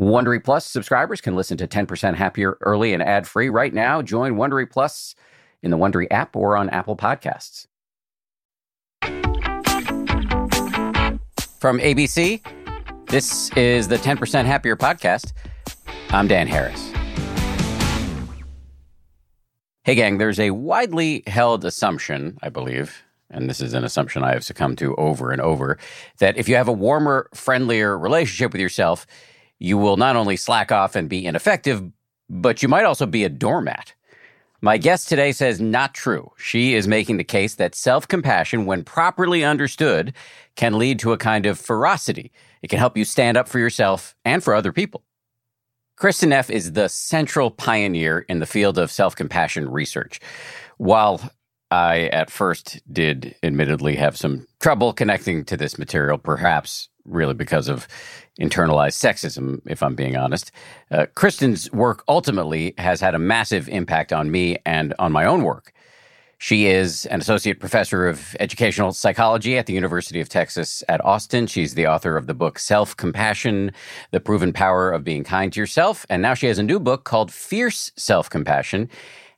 Wondery Plus subscribers can listen to 10% Happier early and ad free right now. Join Wondery Plus in the Wondery app or on Apple Podcasts. From ABC, this is the 10% Happier podcast. I'm Dan Harris. Hey, gang, there's a widely held assumption, I believe, and this is an assumption I have succumbed to over and over, that if you have a warmer, friendlier relationship with yourself, you will not only slack off and be ineffective, but you might also be a doormat. My guest today says not true. She is making the case that self compassion, when properly understood, can lead to a kind of ferocity. It can help you stand up for yourself and for other people. Kristin Neff is the central pioneer in the field of self compassion research. While I at first did admittedly have some trouble connecting to this material, perhaps really because of internalized sexism, if I'm being honest. Uh, Kristin's work ultimately has had a massive impact on me and on my own work. She is an associate professor of educational psychology at the University of Texas at Austin. She's the author of the book Self Compassion The Proven Power of Being Kind to Yourself. And now she has a new book called Fierce Self Compassion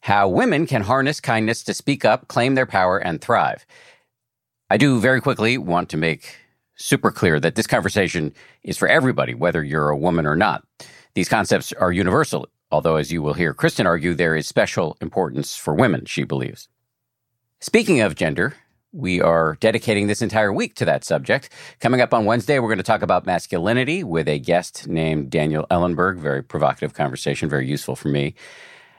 How Women Can Harness Kindness to Speak Up, Claim Their Power, and Thrive. I do very quickly want to make super clear that this conversation is for everybody, whether you're a woman or not. These concepts are universal, although, as you will hear Kristin argue, there is special importance for women, she believes. Speaking of gender, we are dedicating this entire week to that subject. Coming up on Wednesday, we're going to talk about masculinity with a guest named Daniel Ellenberg. Very provocative conversation, very useful for me.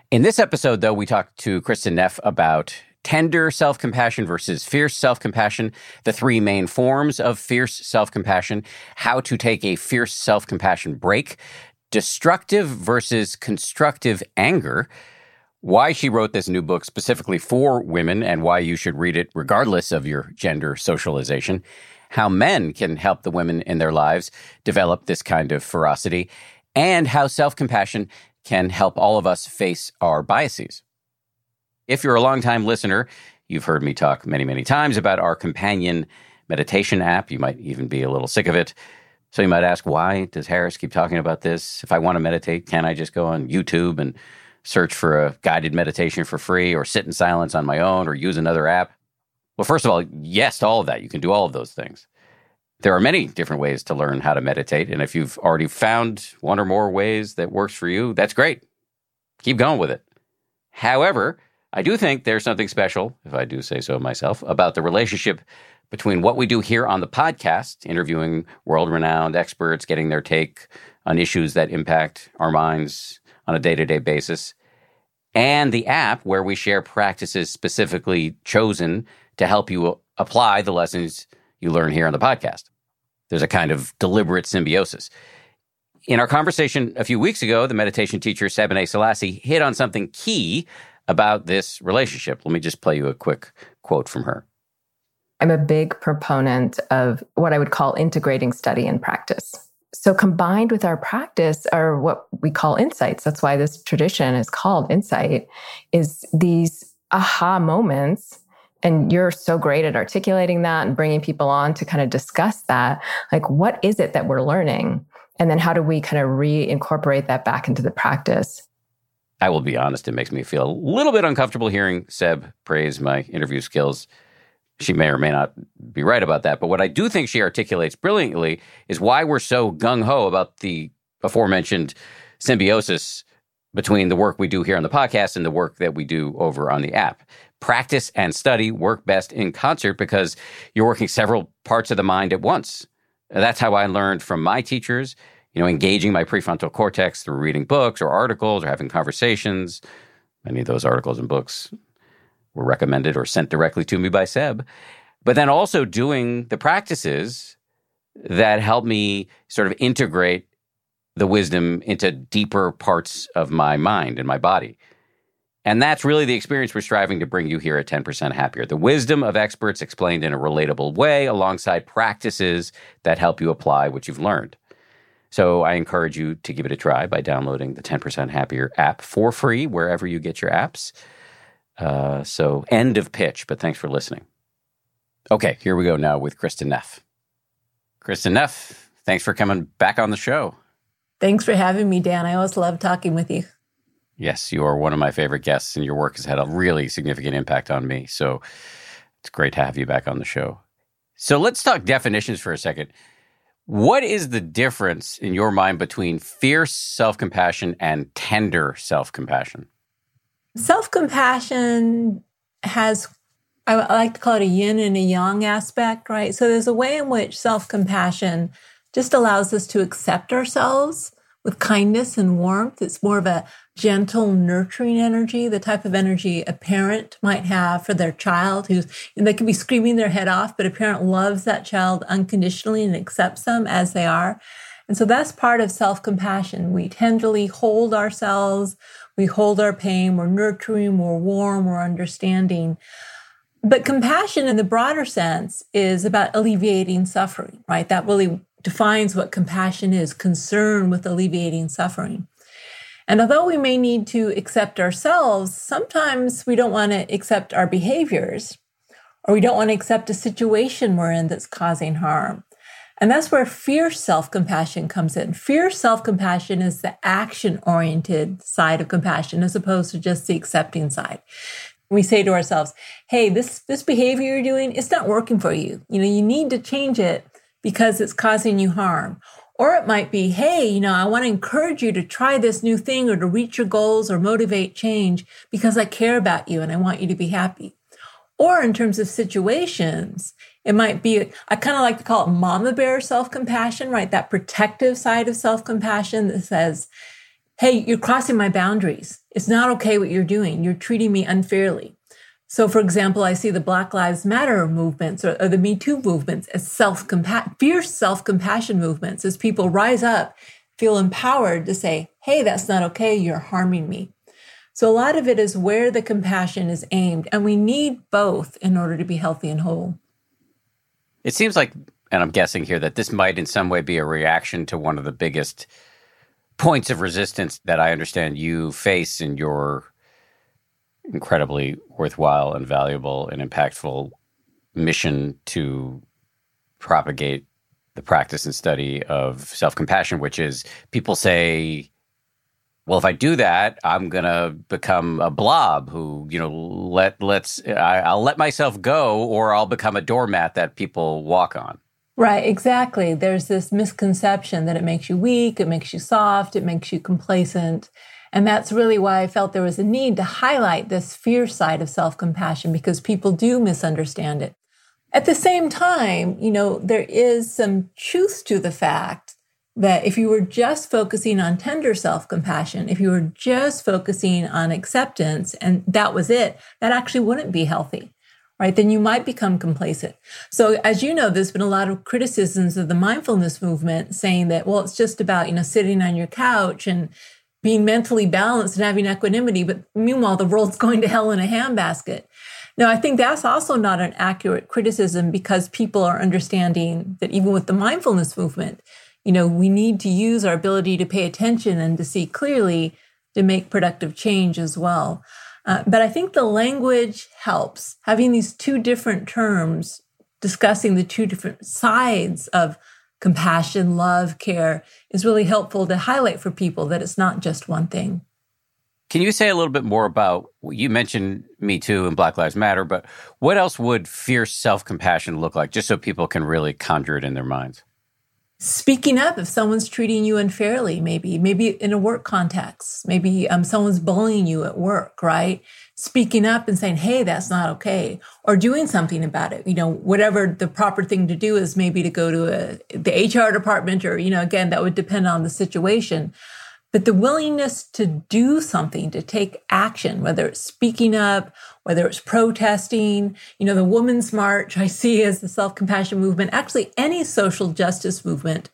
In this episode, though, we talked to Kristin Neff about tender self compassion versus fierce self compassion, the three main forms of fierce self compassion, how to take a fierce self compassion break, destructive versus constructive anger, why she wrote this new book specifically for women and why you should read it regardless of your gender socialization, how men can help the women in their lives develop this kind of ferocity, and how self compassion can help all of us face our biases. If you're a longtime listener, you've heard me talk many, many times about our companion meditation app. You might even be a little sick of it. So you might ask, why does Harris keep talking about this? If I want to meditate, can I just go on YouTube and search for a guided meditation for free or sit in silence on my own or use another app? Well, first of all, yes to all of that. You can do all of those things. There are many different ways to learn how to meditate. And if you've already found one or more ways that works for you, that's great. Keep going with it. However, I do think there's something special, if I do say so myself, about the relationship between what we do here on the podcast, interviewing world renowned experts, getting their take on issues that impact our minds on a day to day basis, and the app where we share practices specifically chosen to help you apply the lessons you learn here on the podcast. There's a kind of deliberate symbiosis. In our conversation a few weeks ago, the meditation teacher Sebene Selassie hit on something key about this relationship. Let me just play you a quick quote from her. I'm a big proponent of what I would call integrating study and practice. So, combined with our practice are what we call insights. That's why this tradition is called insight, is these aha moments. And you're so great at articulating that and bringing people on to kind of discuss that. Like, what is it that we're learning? And then how do we kind of reincorporate that back into the practice? I will be honest, it makes me feel a little bit uncomfortable hearing Seb praise my interview skills. She may or may not be right about that. But what I do think she articulates brilliantly is why we're so gung ho about the aforementioned symbiosis between the work we do here on the podcast and the work that we do over on the app. Practice and study work best in concert because you're working several parts of the mind at once. That's how I learned from my teachers you know, engaging my prefrontal cortex through reading books or articles or having conversations. Many of those articles and books were recommended or sent directly to me by Seb. But then also doing the practices that help me sort of integrate the wisdom into deeper parts of my mind and my body. And that's really the experience we're striving to bring you here at 10% Happier. The wisdom of experts explained in a relatable way alongside practices that help you apply what you've learned. So I encourage you to give it a try by downloading the 10% Happier app for free wherever you get your apps. Uh, so end of pitch, but thanks for listening. Okay, here we go now with Kristin Neff. Kristin Neff, thanks for coming back on the show. Thanks for having me, Dan. I always love talking with you. Yes, you are one of my favorite guests, and your work has had a really significant impact on me. So it's great to have you back on the show. So let's talk definitions for a second. What is the difference in your mind between fierce self compassion and tender self compassion? Self compassion has, I like to call it a yin and a yang aspect, right? So there's a way in which self compassion just allows us to accept ourselves with kindness and warmth. It's more of a gentle, nurturing energy, the type of energy a parent might have for their child who's, they can be screaming their head off, but a parent loves that child unconditionally and accepts them as they are. And so that's part of self compassion. We tenderly hold ourselves, we hold our pain, we're nurturing, we're warm, we're understanding. But compassion in the broader sense is about alleviating suffering, right? That really defines what compassion is concern with alleviating suffering. And although we may need to accept ourselves, sometimes we don't want to accept our behaviors or we don't want to accept a situation we're in that's causing harm. And that's where fierce self compassion comes in. Fierce self compassion is the action oriented side of compassion as opposed to just the accepting side. We say to ourselves, hey, this, this behavior you're doing, it's not working for you. You know, you need to change it because it's causing you harm. Or it might be, hey, you know, I want to encourage you to try this new thing or to reach your goals or motivate change because I care about you and I want you to be happy. Or in terms of situations, it might be, I kind of like to call it mama bear self compassion, right? That protective side of self compassion that says, hey, you're crossing my boundaries. It's not okay what you're doing. You're treating me unfairly. So, for example, I see the Black Lives Matter movements or, or the Me Too movements as self fierce self compassion movements as people rise up, feel empowered to say, hey, that's not okay. You're harming me. So, a lot of it is where the compassion is aimed, and we need both in order to be healthy and whole. It seems like, and I'm guessing here, that this might in some way be a reaction to one of the biggest points of resistance that I understand you face in your incredibly worthwhile and valuable and impactful mission to propagate the practice and study of self compassion, which is people say, well, if I do that, I'm gonna become a blob who, you know, let let's I, I'll let myself go, or I'll become a doormat that people walk on. Right, exactly. There's this misconception that it makes you weak, it makes you soft, it makes you complacent. And that's really why I felt there was a need to highlight this fear side of self compassion because people do misunderstand it. At the same time, you know, there is some truth to the fact that if you were just focusing on tender self compassion, if you were just focusing on acceptance and that was it, that actually wouldn't be healthy, right? Then you might become complacent. So, as you know, there's been a lot of criticisms of the mindfulness movement saying that, well, it's just about, you know, sitting on your couch and being mentally balanced and having equanimity, but meanwhile, the world's going to hell in a handbasket. Now, I think that's also not an accurate criticism because people are understanding that even with the mindfulness movement, you know, we need to use our ability to pay attention and to see clearly to make productive change as well. Uh, but I think the language helps. Having these two different terms discussing the two different sides of compassion, love, care is really helpful to highlight for people that it's not just one thing. Can you say a little bit more about you mentioned Me Too and Black Lives Matter, but what else would fierce self compassion look like, just so people can really conjure it in their minds? speaking up if someone's treating you unfairly maybe maybe in a work context maybe um, someone's bullying you at work right speaking up and saying hey that's not okay or doing something about it you know whatever the proper thing to do is maybe to go to a, the hr department or you know again that would depend on the situation but the willingness to do something, to take action, whether it's speaking up, whether it's protesting, you know, the Women's March I see as the self compassion movement, actually any social justice movement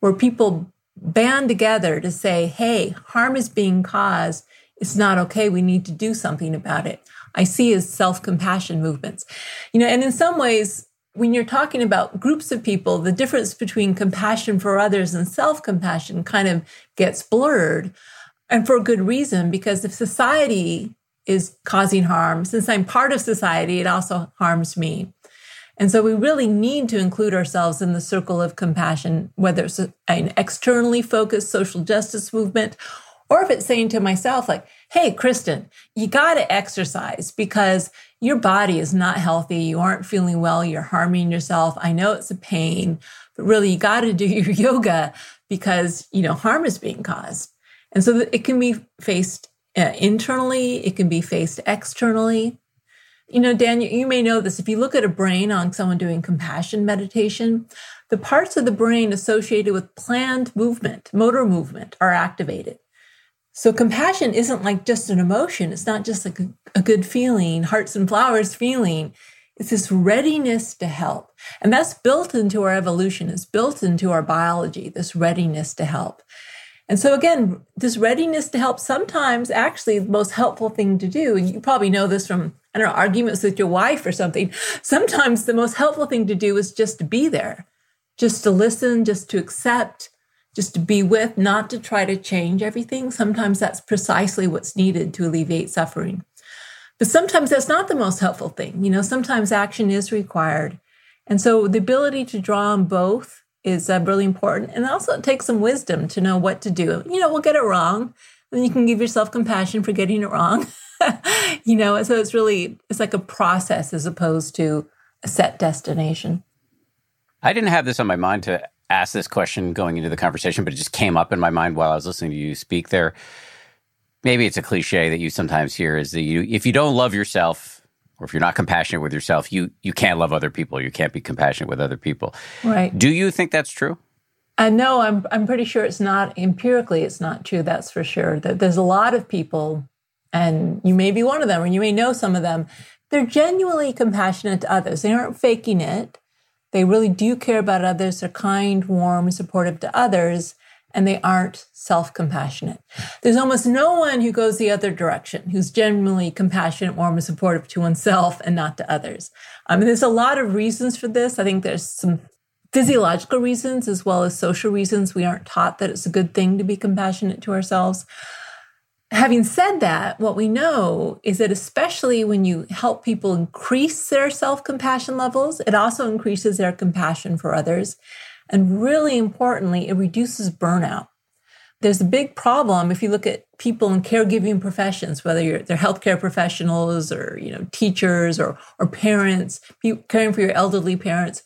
where people band together to say, hey, harm is being caused. It's not okay. We need to do something about it. I see as self compassion movements. You know, and in some ways, when you're talking about groups of people, the difference between compassion for others and self compassion kind of gets blurred. And for a good reason, because if society is causing harm, since I'm part of society, it also harms me. And so we really need to include ourselves in the circle of compassion, whether it's an externally focused social justice movement or if it's saying to myself, like, hey, Kristin, you got to exercise because your body is not healthy. You aren't feeling well. You're harming yourself. I know it's a pain, but really you got to do your yoga because, you know, harm is being caused. And so it can be faced uh, internally, it can be faced externally. You know, Dan, you, you may know this. If you look at a brain on someone doing compassion meditation, the parts of the brain associated with planned movement, motor movement, are activated. So compassion isn't like just an emotion. It's not just like a, a, good feeling, hearts and flowers feeling. It's this readiness to help. And that's built into our evolution. It's built into our biology, this readiness to help. And so again, this readiness to help sometimes actually the most helpful thing to do. And you probably know this from, I don't know, arguments with your wife or something. Sometimes the most helpful thing to do is just to be there, just to listen, just to accept, just to be with, not to try to change everything. Sometimes that's precisely what's needed to alleviate suffering. But sometimes that's not the most helpful thing. You know, sometimes action is required. And so the ability to draw on both is uh, really important. And also it takes some wisdom to know what to do. You know, we'll get it wrong. Then you can give yourself compassion for getting it wrong. you know, so it's really, it's like a process as opposed to a set destination. I didn't have this on my mind to asked this question going into the conversation, but it just came up in my mind while I was listening to you speak there. Maybe it's a cliche that you sometimes hear is that you, if you don't love yourself, or if you're not compassionate with yourself, you you can't love other people. You can't be compassionate with other people. Right. Do you think that's true? I know. I'm I'm pretty sure it's not empirically. It's not true. That's for sure. That there's a lot of people, and you may be one of them, or you may know some of them. They're genuinely compassionate to others. They aren't faking it. They really do care about others. They're kind, warm, supportive to others, and they aren't self compassionate. There's almost no one who goes the other direction, who's genuinely compassionate, warm, and supportive to oneself and not to others. Um, I mean, there's a lot of reasons for this. I think there's some physiological reasons as well as social reasons. We aren't taught that it's a good thing to be compassionate to ourselves having said that, what we know is that especially when you help people increase their self compassion levels, it also increases their compassion for others. And really importantly, it reduces burnout. There's a big problem if you look at people in caregiving professions, whether you're they're healthcare professionals or you know teachers or or parents, caring for your elderly parents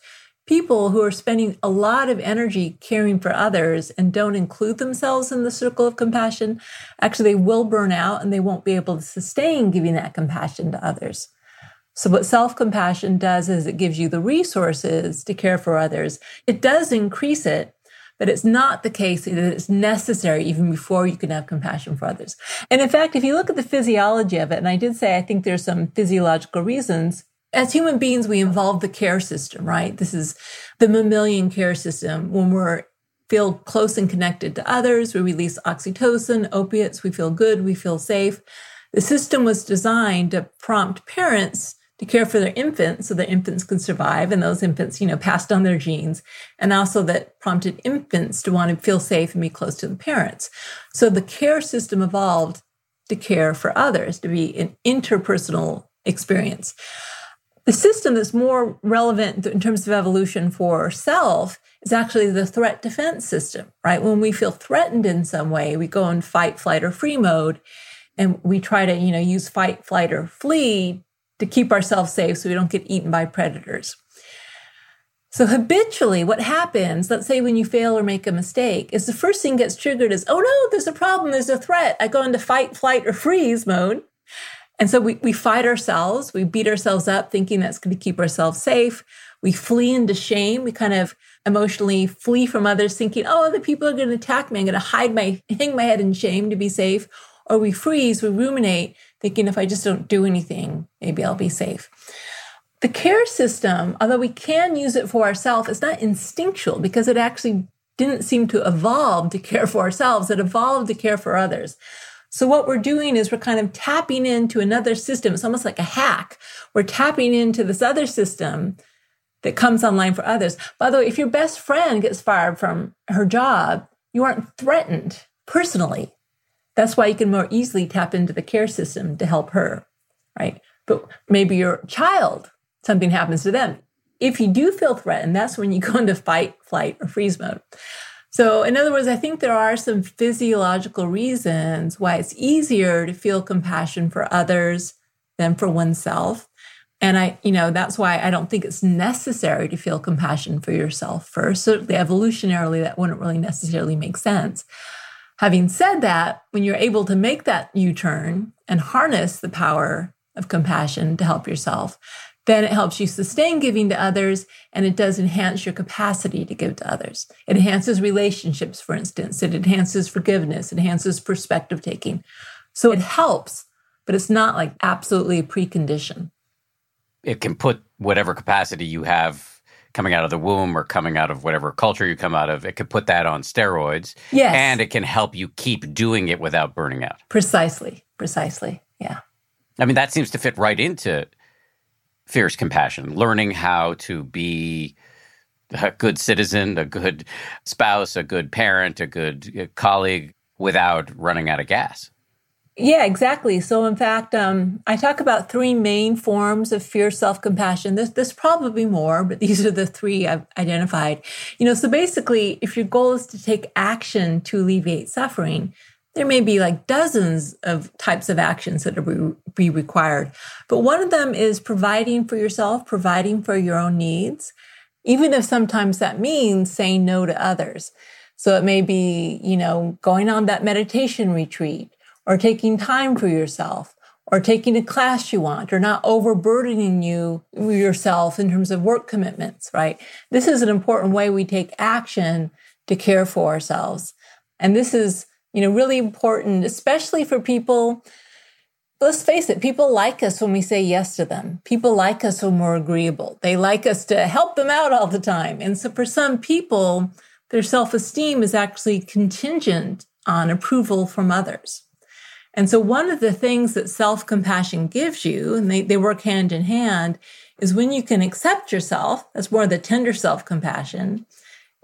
people who are spending a lot of energy caring for others and don't include themselves in the circle of compassion, actually, they will burn out and they won't be able to sustain giving that compassion to others. So, what self compassion does is it gives you the resources to care for others. It does increase it, but it's not the case that it's necessary even before you can have compassion for others. And in fact, if you look at the physiology of it, and I did say I think there's some physiological reasons, as human beings, we involve the care system, right? This is the mammalian care system. When we're feel close and connected to others, we release oxytocin, opiates, we feel good, we feel safe. The system was designed to prompt parents to care for their infants so their infants could survive and those infants, you know, passed on their genes. And also that prompted infants to want to feel safe and be close to the parents. So the care system evolved to care for others, to be an interpersonal experience. The system that's more relevant in terms of evolution for self is actually the threat defense system, right? When we feel threatened in some way, we go in fight, flight, or free mode, and we try to, you know, use fight, flight, or flee to keep ourselves safe so we don't get eaten by predators. So habitually, what happens, let's say when you fail or make a mistake, is the first thing gets triggered is, oh no, there's a problem, there's a threat. I go into fight, flight, or freeze mode. And so we, we fight ourselves, we beat ourselves up thinking that's going to keep ourselves safe. We flee into shame. We kind of emotionally flee from others thinking, oh, other people are going to attack me. I'm going to hide my, hang my head in shame to be safe. Or we freeze, we ruminate, thinking if I just don't do anything, maybe I'll be safe. The care system, although we can use it for ourselves, it's not instinctual because it actually didn't seem to evolve to care for ourselves. It evolved to care for others. So what we're doing is we're kind of tapping into another system. It's almost like a hack. We're tapping into this other system that comes online for others. By the way, if your best friend gets fired from her job, you aren't threatened personally. That's why you can more easily tap into the care system to help her, right? But maybe your child, something happens to them. if you do feel threatened, that's when you go into fight, flight, or freeze mode. So, in other words, I think there are some physiological reasons why it's easier to feel compassion for others than for oneself. And I, you know, that's why I don't think it's necessary to feel compassion for yourself first. Certainly, evolutionarily, that wouldn't really necessarily make sense. Having said that, when you're able to make that U turn and harness the power of compassion to help yourself, then it helps you sustain giving to others and it does enhance your capacity to give to others. It enhances relationships, for instance, it enhances forgiveness, enhances perspective taking. So it helps, but it's not like absolutely a precondition. It can put whatever capacity you have coming out of the womb or coming out of whatever culture you come out of, it could put that on steroids. Yes. And it can help you keep doing it without burning out. Precisely. Precisely. Yeah. I mean, that seems to fit right into fierce compassion, learning how to be a good citizen, a good spouse, a good parent, a good colleague without running out of gas. Yeah, exactly. So, in fact, um, I talk about three main forms of fierce self compassion. There's, there's probably more, but these are the three I've identified. You know, so basically, if your goal is to take action to alleviate suffering, there may be like dozens of types of actions that will be required. But one of them is providing for yourself, providing for your own needs, even if sometimes that means saying no to others. So it may be, you know, going on that meditation retreat or taking time for yourself or taking a class you want or not overburdening you yourself in terms of work commitments, right? This is an important way we take action to care for ourselves. And this is you know, really important, especially for people. Let's face it, people like us when we say yes to them. People like us when we're agreeable. They like us to help them out all the time. And so for some people, their self esteem is actually contingent on approval from others. And so one of the things that self compassion gives you, and they, they work hand in hand, is when you can accept yourself, that's more the tender self compassion,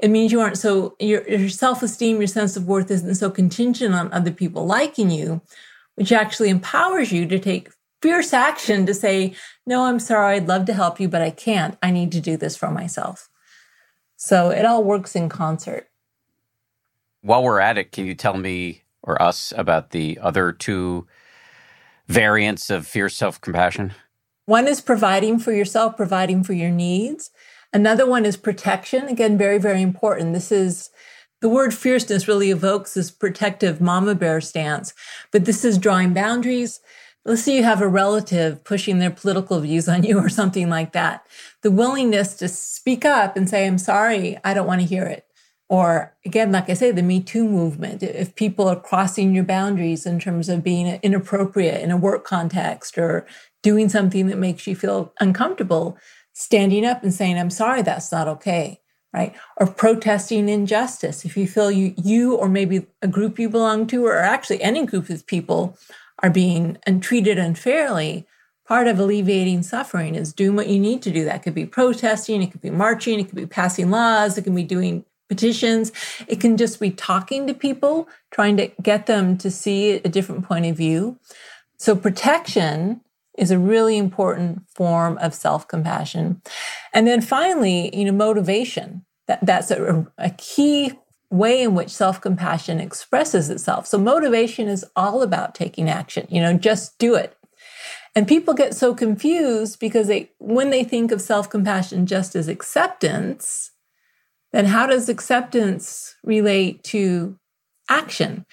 it means you aren't so your, your self-esteem your sense of worth isn't so contingent on other people liking you which actually empowers you to take fierce action to say no i'm sorry i'd love to help you but i can't. I need to do this for myself. So it all works in concert. While we're at it can you tell me or us about the other two variants of fierce self-compassion? One is providing for yourself providing for your needs Another one is protection. Again, very, very important. This is the word fierceness really evokes this protective mama bear stance, but this is drawing boundaries. Let's say you have a relative pushing their political views on you or something like that. The willingness to speak up and say, I'm sorry, I don't want to hear it. Or again, like I say, the Me Too movement. If people are crossing your boundaries in terms of being inappropriate in a work context or doing something that makes you feel uncomfortable, standing up and saying, I'm sorry, that's not okay, right? Or protesting injustice. If you feel you, you or maybe a group you belong to, or actually any group of people are being treated unfairly, part of alleviating suffering is doing what you need to do. That could be protesting, it could be marching, it could be passing laws, it can be doing petitions. It can just be talking to people, trying to get them to see a different point of view. So protection is a really important form of self-compassion. And then finally, you know, motivation. That, that's a, a key way in which self-compassion expresses itself. So motivation is all about taking action, you know, just do it. And people get so confused because they when they think of self-compassion just as acceptance, then how does acceptance relate to action?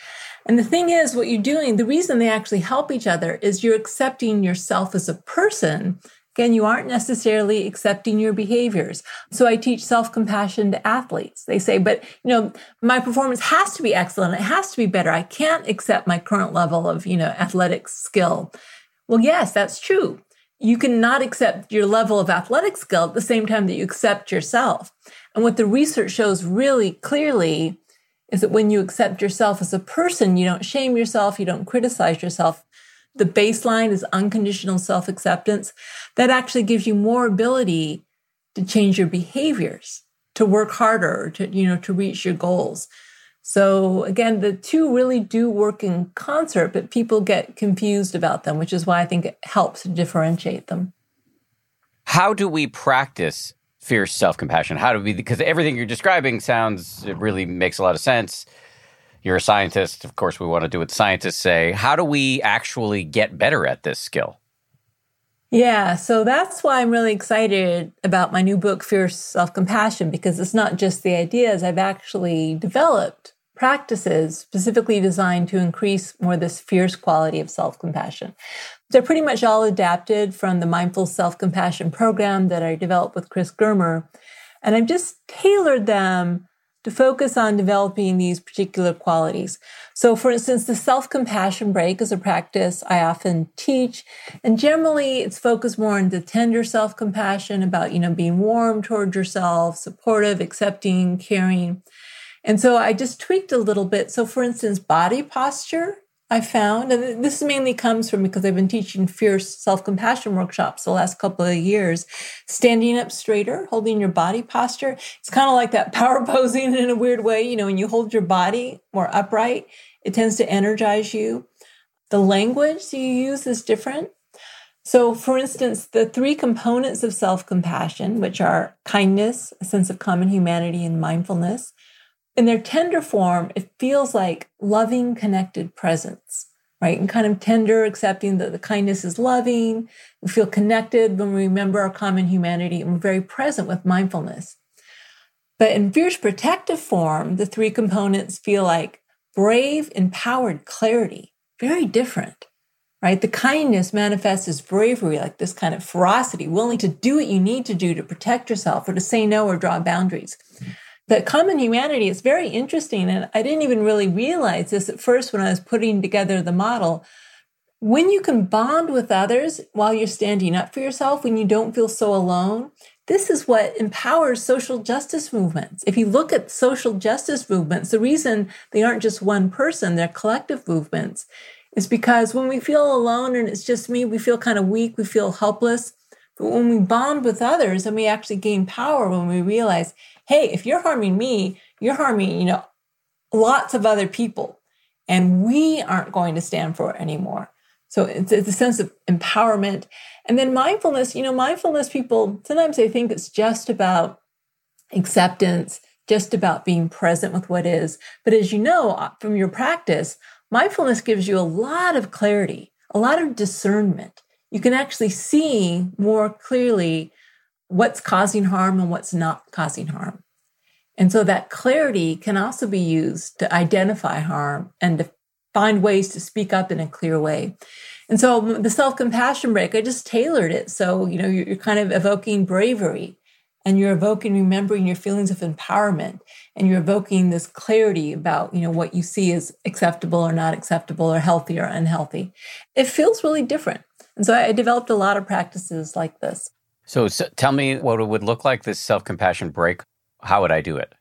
And the thing is, what you're doing, the reason they actually help each other is you're accepting yourself as a person. Again, you aren't necessarily accepting your behaviors. So I teach self compassion to athletes. They say, but you know, my performance has to be excellent. It has to be better. I can't accept my current level of, you know, athletic skill. Well, yes, that's true. You cannot accept your level of athletic skill at the same time that you accept yourself. And what the research shows really clearly is that when you accept yourself as a person, you don't shame yourself, you don't criticize yourself. The baseline is unconditional self acceptance. That actually gives you more ability to change your behaviors, to work harder, to, you know, to reach your goals. So again, the two really do work in concert, but people get confused about them, which is why I think it helps to differentiate them. How do we practice fierce self compassion? How do we, because everything you're describing sounds, it really makes a lot of sense. You're a scientist. Of course, we want to do what scientists say. How do we actually get better at this skill? Yeah, so that's why I'm really excited about my new book, Fierce Self Compassion, because it's not just the ideas. I've actually developed practices specifically designed to increase more this fierce quality of self compassion. They're pretty much all adapted from the Mindful Self Compassion program that I developed with Chris Germer. And I've just tailored them to focus on developing these particular qualities. So, for instance, the self compassion break is a practice I often teach. And generally, it's focused more on the tender self compassion about, you know, being warm towards yourself, supportive, accepting, caring. And so I just tweaked a little bit. So, for instance, body posture I found, and this mainly comes from because I've been teaching fierce self compassion workshops the last couple of years. Standing up straighter, holding your body posture. It's kind of like that power posing in a weird way. You know, when you hold your body more upright, it tends to energize you. The language you use is different. So, for instance, the three components of self compassion, which are kindness, a sense of common humanity, and mindfulness, in their tender form, it feels like loving, connected presence, right? And kind of tender, accepting that the kindness is loving. We feel connected when we remember our common humanity and we're very present with mindfulness. But in fierce protective form, the three components feel like brave, empowered clarity, very different, right? The kindness manifests as bravery, like this kind of ferocity, willing to do what you need to do to protect yourself or to say no or draw boundaries. But common humanity is very interesting. And I didn't even really realize this at first when I was putting together the model. When you can bond with others while you're standing up for yourself, when you don't feel so alone, this is what empowers social justice movements. If you look at social justice movements, the reason they aren't just one person, they're collective movements, is because when we feel alone and it's just me, we feel kind of weak, we feel helpless. But when we bond with others and we actually gain power when we realize, hey, if you're harming me, you're harming, you know, lots of other people. And we aren't going to stand for it anymore. So it's, it's a sense of empowerment. And then mindfulness, you know, mindfulness people, sometimes they think it's just about acceptance, just about being present with what is. But as you know uh, from your practice, mindfulness gives you a lot of clarity, a lot of discernment. You can actually see more clearly what's causing harm and what's not causing harm. And so that clarity can also be used to identify harm and to find ways to speak up in a clear way. And so the self compassion break, I just tailored it. So, you know, you're, kind of evoking bravery and you're evoking remembering your feelings of empowerment and you're evoking this clarity about, you know, what you see as acceptable or not acceptable or healthy or unhealthy. It feels really different. And so I developed a lot of practices like this. So, so tell me what it would look like this self compassion break. How would I do it?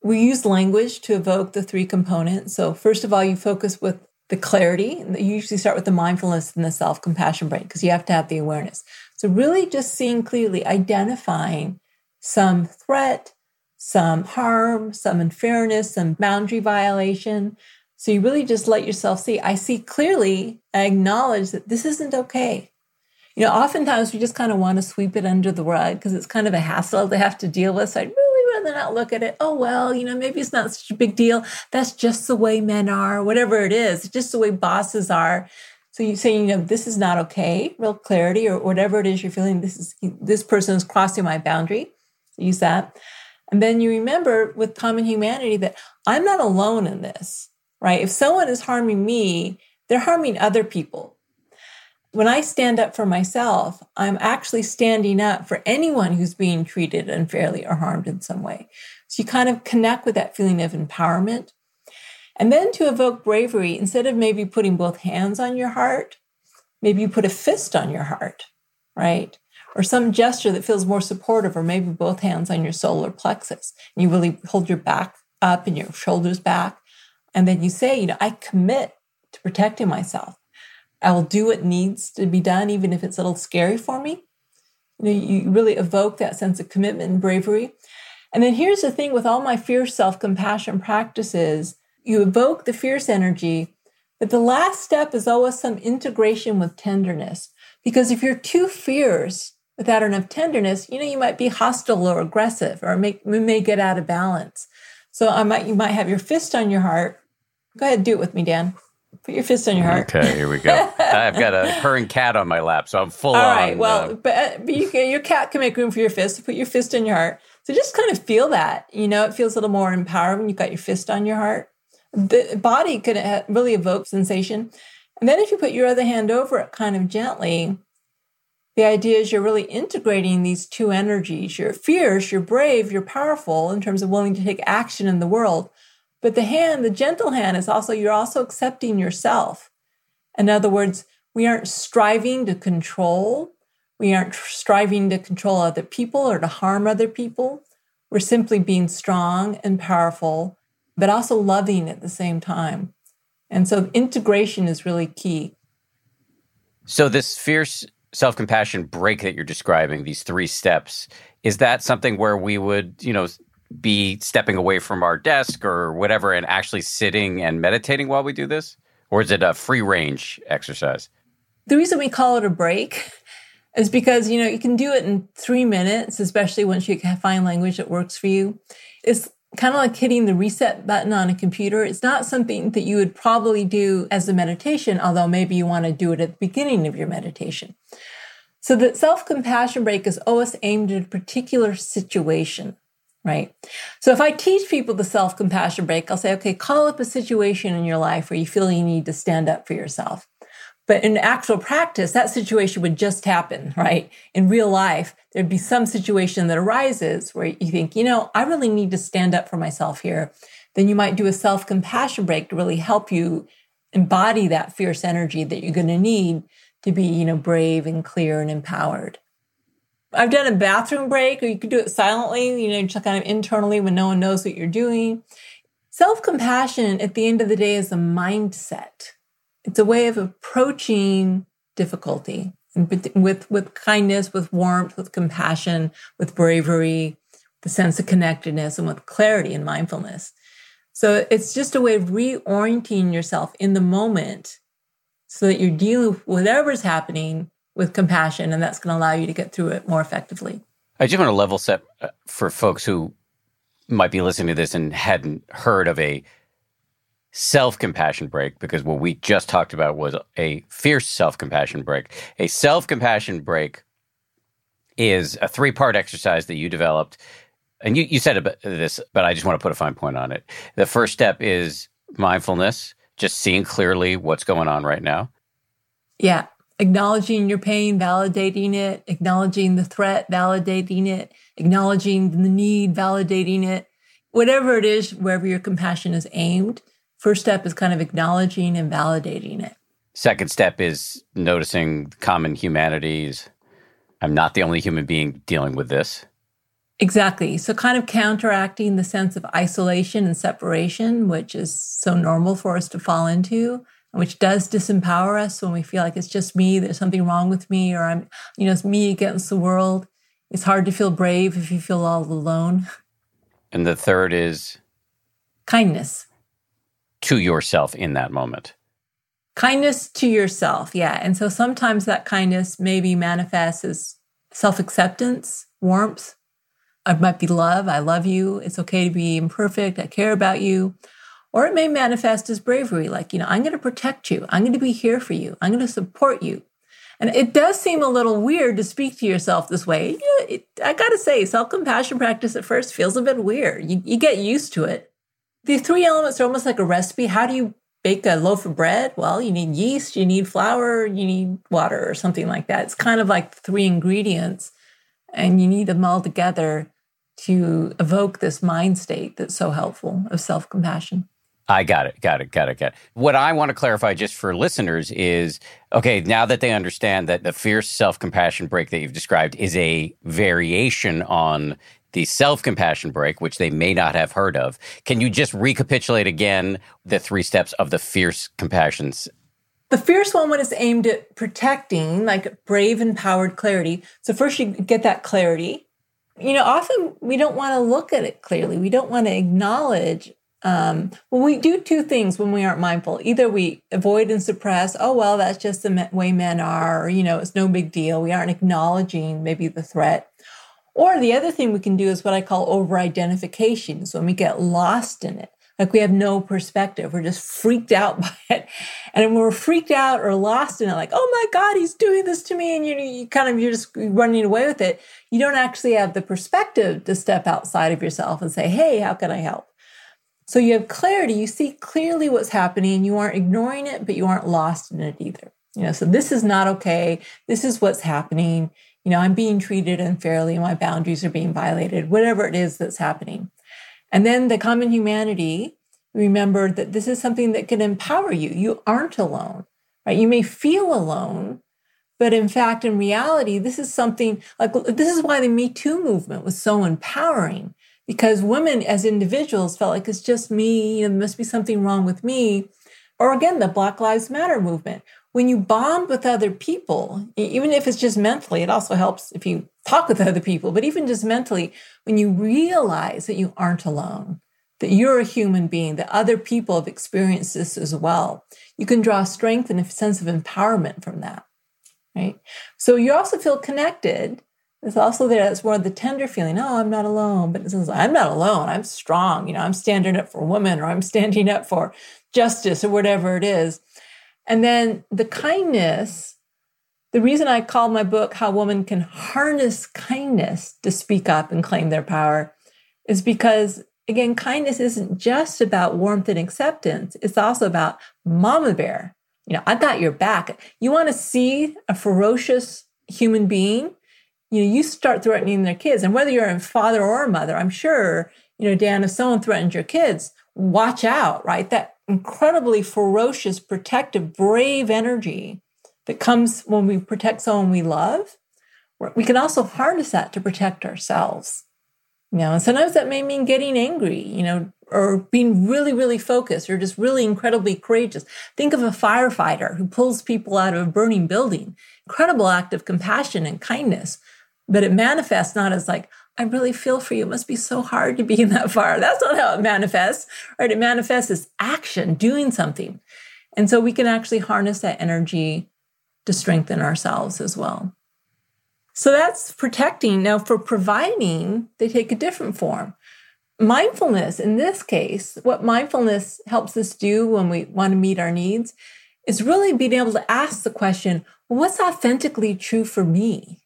We use language to evoke the three components. So, first of all, you focus with the clarity. You usually start with the mindfulness and the self compassion break because you have to have the awareness. So, really just seeing clearly, identifying some threat, some harm, some unfairness, some boundary violation. So, you really just let yourself see, I see clearly, I acknowledge that this isn't okay you know, oftentimes we just kind of want to sweep it under the rug because it's kind of a hassle to have to deal with. So I'd really rather not look at it. Oh, well, you know, maybe it's not such a big deal. That's just the way men are, whatever it is, it's just the way bosses are. So you say, you know, this is not okay, real clarity, or whatever it is you're feeling. This is this person is crossing my boundary. Use that. And then you remember with common humanity that I'm not alone in this, right? If someone is harming me, they're harming other people when I stand up for myself, I'm actually standing up for anyone who's being treated unfairly or harmed in some way. So you kind of connect with that feeling of empowerment. And then to evoke bravery, instead of maybe putting both hands on your heart, maybe you put a fist on your heart, right? Or some gesture that feels more supportive, or maybe both hands on your solar plexus. And you really hold your back up and your shoulders back. And then you say, you know, I commit to protecting myself. I will do what needs to be done, even if it's a little scary for me. You know, you really evoke that sense of commitment and bravery. And then here's the thing with all my fierce self compassion practices, you evoke the fierce energy, but the last step is always some integration with tenderness. Because if you're too fierce, without enough tenderness, you know, you might be hostile or aggressive or make, may get out of balance. So I might, you might have your fist on your heart. Go ahead, do it with me, Dan. Put your fist on your heart. Okay, here we go. I've got a purring cat on my lap, so I'm full All on. right. Well, uh, but, uh, but you can, your cat can make room for your fist. So put your fist on your heart. So just kind of feel that. You know, it feels a little more empowering. When you've got your fist on your heart. The body could uh, really evoke sensation. And then if you put your other hand over it kind of gently, the idea is you're really integrating these two energies. You're fierce, you're brave, you're powerful in terms of willing to take action in the world. But the hand, the gentle hand, is also, you're also accepting yourself. In other words, we aren't striving to control. We aren't striving to control other people or to harm other people. We're simply being strong and powerful, but also loving at the same time. And so integration is really key. so this fierce self-compassion break that you're describing, these three steps, is that something where we would, you know, be stepping away from our desk or whatever and actually sitting and meditating while we do this? Or is it a free range exercise? The reason we call it a break is because, you know, you can do it in three minutes, especially once you find language that works for you. It's kind of like hitting the reset button on a computer. It's not something that you would probably do as a meditation, although maybe you want to do it at the beginning of your meditation. So the self-compassion break is always aimed at a particular situation, right? So if I teach people the self-compassion break, I'll say, okay, call up a situation in your life where you feel you need to stand up for yourself. But in actual practice, that situation would just happen, right? In real life, there'd be some situation that arises where you think, you know, I really need to stand up for myself here. Then you might do a self compassion break to really help you embody that fierce energy that you're going to need to be, you know, brave and clear and empowered. I've done a bathroom break, or you could do it silently, you know, just kind of internally when no one knows what you're doing. Self compassion at the end of the day is a mindset it's a way of approaching difficulty with with kindness with warmth with compassion with bravery the sense of connectedness and with clarity and mindfulness so it's just a way of reorienting yourself in the moment so that you're dealing with whatever's happening with compassion and that's going to allow you to get through it more effectively I just want to level set uh, for folks who might be listening to this and hadn't heard of a self compassion break because what we just talked about was a fierce self compassion break. A self compassion break is a three part exercise that you developed. And you, you said about this, but I just want to put a fine point on it. The first step is mindfulness, just seeing clearly what's going on right now. Yeah. Acknowledging your pain, validating it, acknowledging the threat, validating it, acknowledging the need, validating it. Whatever it is, wherever your compassion is aimed, First step is kind of acknowledging and validating it. Second step is noticing common humanities. I'm not the only human being dealing with this. Exactly. So, kind of counteracting the sense of isolation and separation, which is so normal for us to fall into, which does disempower us when we feel like it's just me, there's something wrong with me, or I'm, you know, it's me against the world. It's hard to feel brave if you feel all alone. And the third is kindness to yourself in that moment. Kindness to yourself, yeah. And so sometimes that kindness maybe manifests as self acceptance, warmth. It might be love. I love you. It's okay to be imperfect. I care about you. Or it may manifest as bravery, like, you know, I'm going to protect you. I'm going to be here for you. I'm going to support you. And it does seem a little weird to speak to yourself this way. it, I got to say, self compassion practice at first feels a bit weird. You, you get used to it. The three elements are almost like a recipe. How do you bake a loaf of bread? Well, you need yeast, you need flour, you need water, or something like that. It's kind of like three ingredients, and you need them all together to evoke this mind state that's so helpful of self compassion. I got it, got it, got it, got it. What I want to clarify just for listeners is okay, now that they understand that the fierce self compassion break that you've described is a variation on the self compassion break, which they may not have heard of. Can you just recapitulate again the three steps of the fierce compassions? The fierce one is aimed at protecting, like brave, empowered clarity. So, first, you get that clarity. You know, often we don't want to look at it clearly. We don't want to acknowledge Um, well, we do two things when we aren't mindful. Either we avoid and suppress, oh, well, that's just the way men are, or, you know, it's no big deal. We aren't acknowledging maybe the threat. Or the other thing we can do is what I call over identification. So when we get lost in it, like we have no perspective, we're just freaked out by it. And when we're freaked out or lost in it, like, oh my God, he's doing this to me, and you, you kind of, you're just running away with it, you don't actually have the perspective to step outside of yourself and say, hey, how can I help? So you have clarity, you see clearly what's happening, you aren't ignoring it, but you aren't lost in it either. You know, so this is not okay. This is what's happening. You know, I'm being treated unfairly, my boundaries are being violated, whatever it is that's happening. And then the common humanity, remember that this is something that can empower you. You aren't alone, right? You may feel alone, but in fact, in reality, this is something like this is why the Me Too movement was so empowering because women as individuals felt like it's just me, you know, there must be something wrong with me. Or again, the Black Lives Matter movement. When you bond with other people, even if it's just mentally, it also helps if you talk with other people, but even just mentally, when you realize that you aren't alone, that you're a human being, that other people have experienced this as well, you can draw strength and a sense of empowerment from that. Right. So you also feel connected it's also there. It's more of the tender feeling. Oh, I'm not alone. But it says, I'm not alone. I'm strong. You know, I'm standing up for women or I'm standing up for justice or whatever it is. And then the kindness, the reason I call my book How Women Can Harness Kindness to Speak Up and Claim Their Power is because, again, kindness isn't just about warmth and acceptance. It's also about mama bear. You know, I got your back. You want to see a ferocious human being? You know, you start threatening their kids. And whether you're a father or a mother, I'm sure, you know, Dan, if someone threatens your kids, watch out, right? That incredibly ferocious, protective, brave energy that comes when we protect someone we love, we can also harness that to protect ourselves. You know, and sometimes that may mean getting angry, you know, or being really, really focused or just really incredibly courageous. Think of a firefighter who pulls people out of a burning building. Incredible act of compassion and kindness but it manifests not as like, I really feel for you. It must be so hard to be in that fire. That's not how it manifests, right? It manifests as action, doing something. And so we can actually harness that energy to strengthen ourselves as well. So that's protecting. Now, for providing, they take a different form. Mindfulness, in this case, what mindfulness helps us do when we want to meet our needs is really being able to ask the question, well, what's authentically true for me?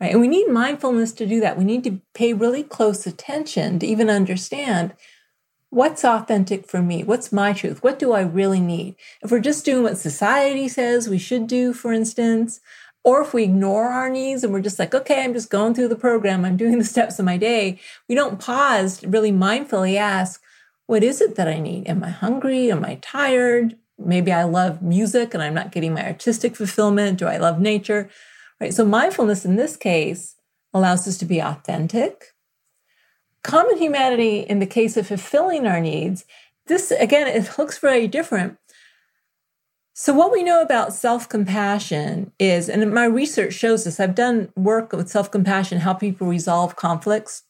Right? And we need mindfulness to do that. We need to pay really close attention to even understand what's authentic for me? What's my truth? What do I really need? If we're just doing what society says we should do, for instance, or if we ignore our needs and we're just like, okay, I'm just going through the program, I'm doing the steps of my day, we don't pause to really mindfully ask, what is it that I need? Am I hungry? Am I tired? Maybe I love music and I'm not getting my artistic fulfillment. Do I love nature? Right? So mindfulness in this case allows us to be authentic. Common humanity in the case of fulfilling our needs, this again, it looks very different. So, what we know about self compassion is, and my research shows this, I've done work with self compassion, help people resolve conflicts.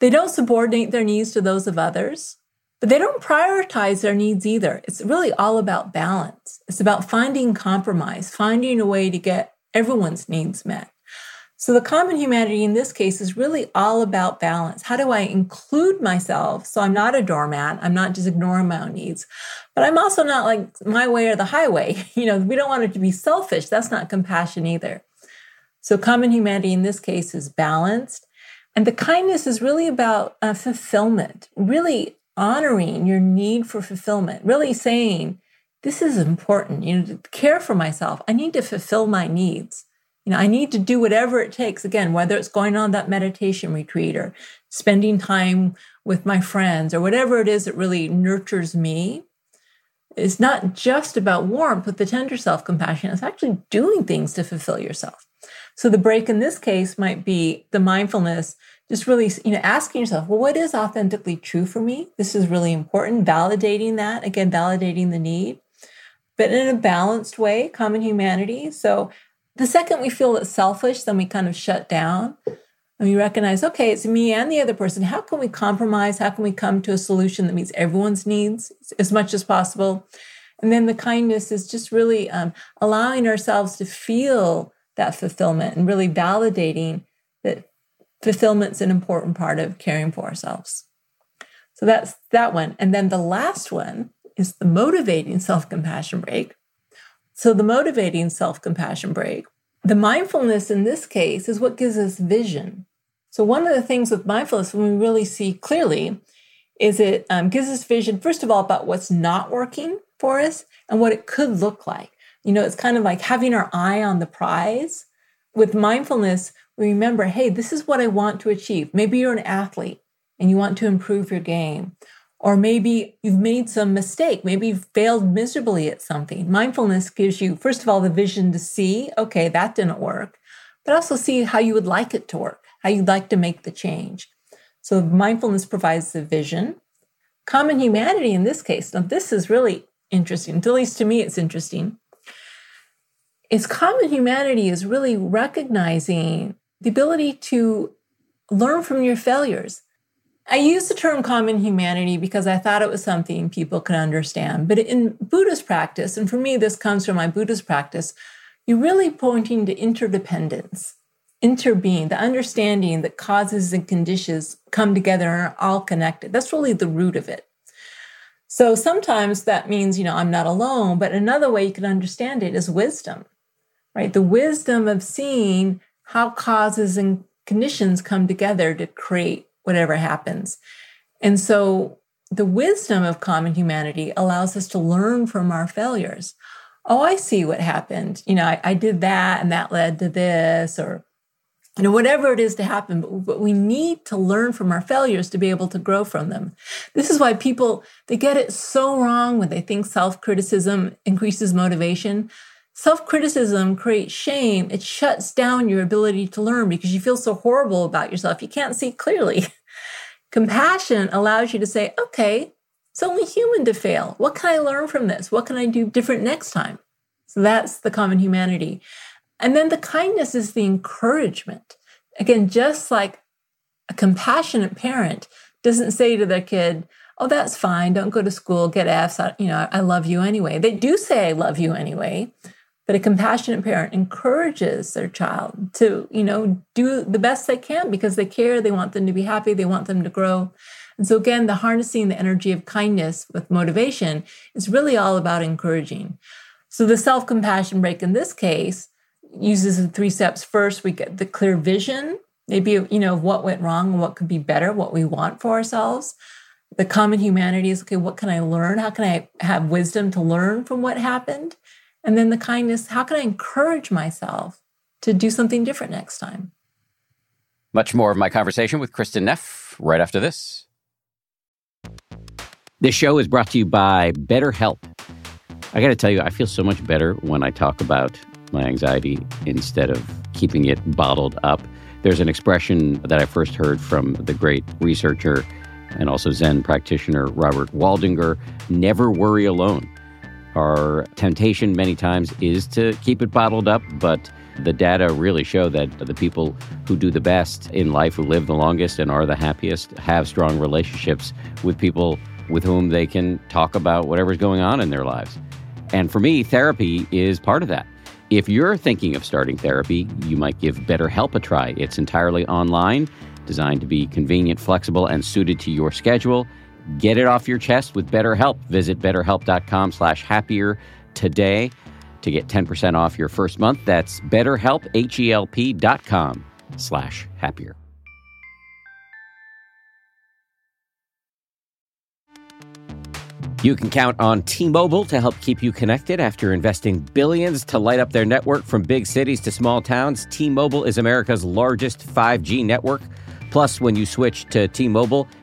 They don't subordinate their needs to those of others. But they don't prioritize their needs either. It's really all about balance. It's about finding compromise, finding a way to get everyone's needs met. So the common humanity in this case is really all about balance. How do I include myself so I'm not a doormat? I'm not just ignoring my own needs, but I'm also not like my way or the highway. You know, we don't want it to be selfish. That's not compassion either. So common humanity in this case is balanced. And the kindness is really about uh, fulfillment, really honoring your need for fulfillment, really saying, this is important. You know, to care for myself. I need to fulfill my needs. You know, I need to do whatever it takes. Again, whether it's going on that meditation retreat or spending time with my friends or whatever it is that really nurtures me. It's not just about warmth with the tender self compassion. It's actually doing things to fulfill yourself. So the break in this case might be the mindfulness, just really, you know, asking yourself, well, what is authentically true for me? This is really important. Validating that, again, validating the need but in a balanced way, common humanity. So the second we feel it's selfish, then we kind of shut down. and we recognize, okay, it's me and the other person. How can we compromise? How can we come to a solution that meets everyone's needs as much as possible? And then the kindness is just really um, allowing ourselves to feel that fulfillment and really validating that fulfillment's an important part of caring for ourselves. So that's that one. And then the last one is the motivating self compassion break. So the motivating self compassion break, the mindfulness in this case is what gives us vision. So, one of the things with mindfulness, when we really see clearly, is it um, gives us vision, first of all, about what's not working for us and what it could look like. You know, it's kind of like having our eye on the prize. With mindfulness, we remember, hey, this is what I want to achieve. Maybe you're an athlete and you want to improve your game. Or maybe you've made some mistake. Maybe you've failed miserably at something. Mindfulness gives you, first of all, the vision to see, okay, that didn't work, but also see how you would like it to work how you'd like to make the change. So mindfulness provides the vision. Common humanity in this case, now this is really interesting, at least to me it's interesting, is common humanity is really recognizing the ability to learn from your failures. I use the term common humanity because I thought it was something people could understand. But in Buddhist practice, and for me, this comes from my Buddhist practice, you're really pointing to interdependence interbeing, the understanding that causes and conditions come together and are all connected. That's really the root of it. So sometimes that means, you know, I'm not alone, but another way you can understand it is wisdom, right? The wisdom of seeing how causes and conditions come together to create whatever happens. And so the wisdom of common humanity allows us to learn from our failures. Oh, I see what happened. You know, I, I did that and that led to this, or you know, whatever it is to happen, but, but we need to learn from our failures to be able to grow from them. This is why people, they get it so wrong when they think self-criticism increases motivation. Self-criticism creates shame. It shuts down your ability to learn because you feel so horrible about yourself. You can't see clearly. Compassion allows you to say, okay, it's only human to fail. What can I learn from this? What can I do different next time? So that's the common humanity. And then the kindness is the encouragement. Again, just like a compassionate parent doesn't say to their kid, Oh, that's fine. Don't go to school, get F's. You know, I love you anyway. They do say, I love you anyway. But a compassionate parent encourages their child to, you know, do the best they can because they care. They want them to be happy. They want them to grow. And so, again, the harnessing the energy of kindness with motivation is really all about encouraging. So, the self compassion break in this case uses the three steps. First, we get the clear vision, maybe, you know, what went wrong and what could be better, what we want for ourselves. The common humanity is okay, what can I learn? How can I have wisdom to learn from what happened? And then the kindness, how can I encourage myself to do something different next time? Much more of my conversation with Kristin Neff right after this. This show is brought to you by BetterHelp. I got to tell you, I feel so much better when I talk about my anxiety instead of keeping it bottled up. There's an expression that I first heard from the great researcher and also Zen practitioner Robert Waldinger never worry alone. Our temptation many times is to keep it bottled up, but the data really show that the people who do the best in life, who live the longest and are the happiest, have strong relationships with people with whom they can talk about whatever's going on in their lives. And for me, therapy is part of that. If you're thinking of starting therapy, you might give BetterHelp a try. It's entirely online, designed to be convenient, flexible, and suited to your schedule. Get it off your chest with BetterHelp. Visit betterhelp.com slash happier today to get 10% off your first month. That's betterhelp, H-E-L-P dot com slash happier. You can count on T Mobile to help keep you connected after investing billions to light up their network from big cities to small towns. T Mobile is America's largest 5G network. Plus, when you switch to T Mobile,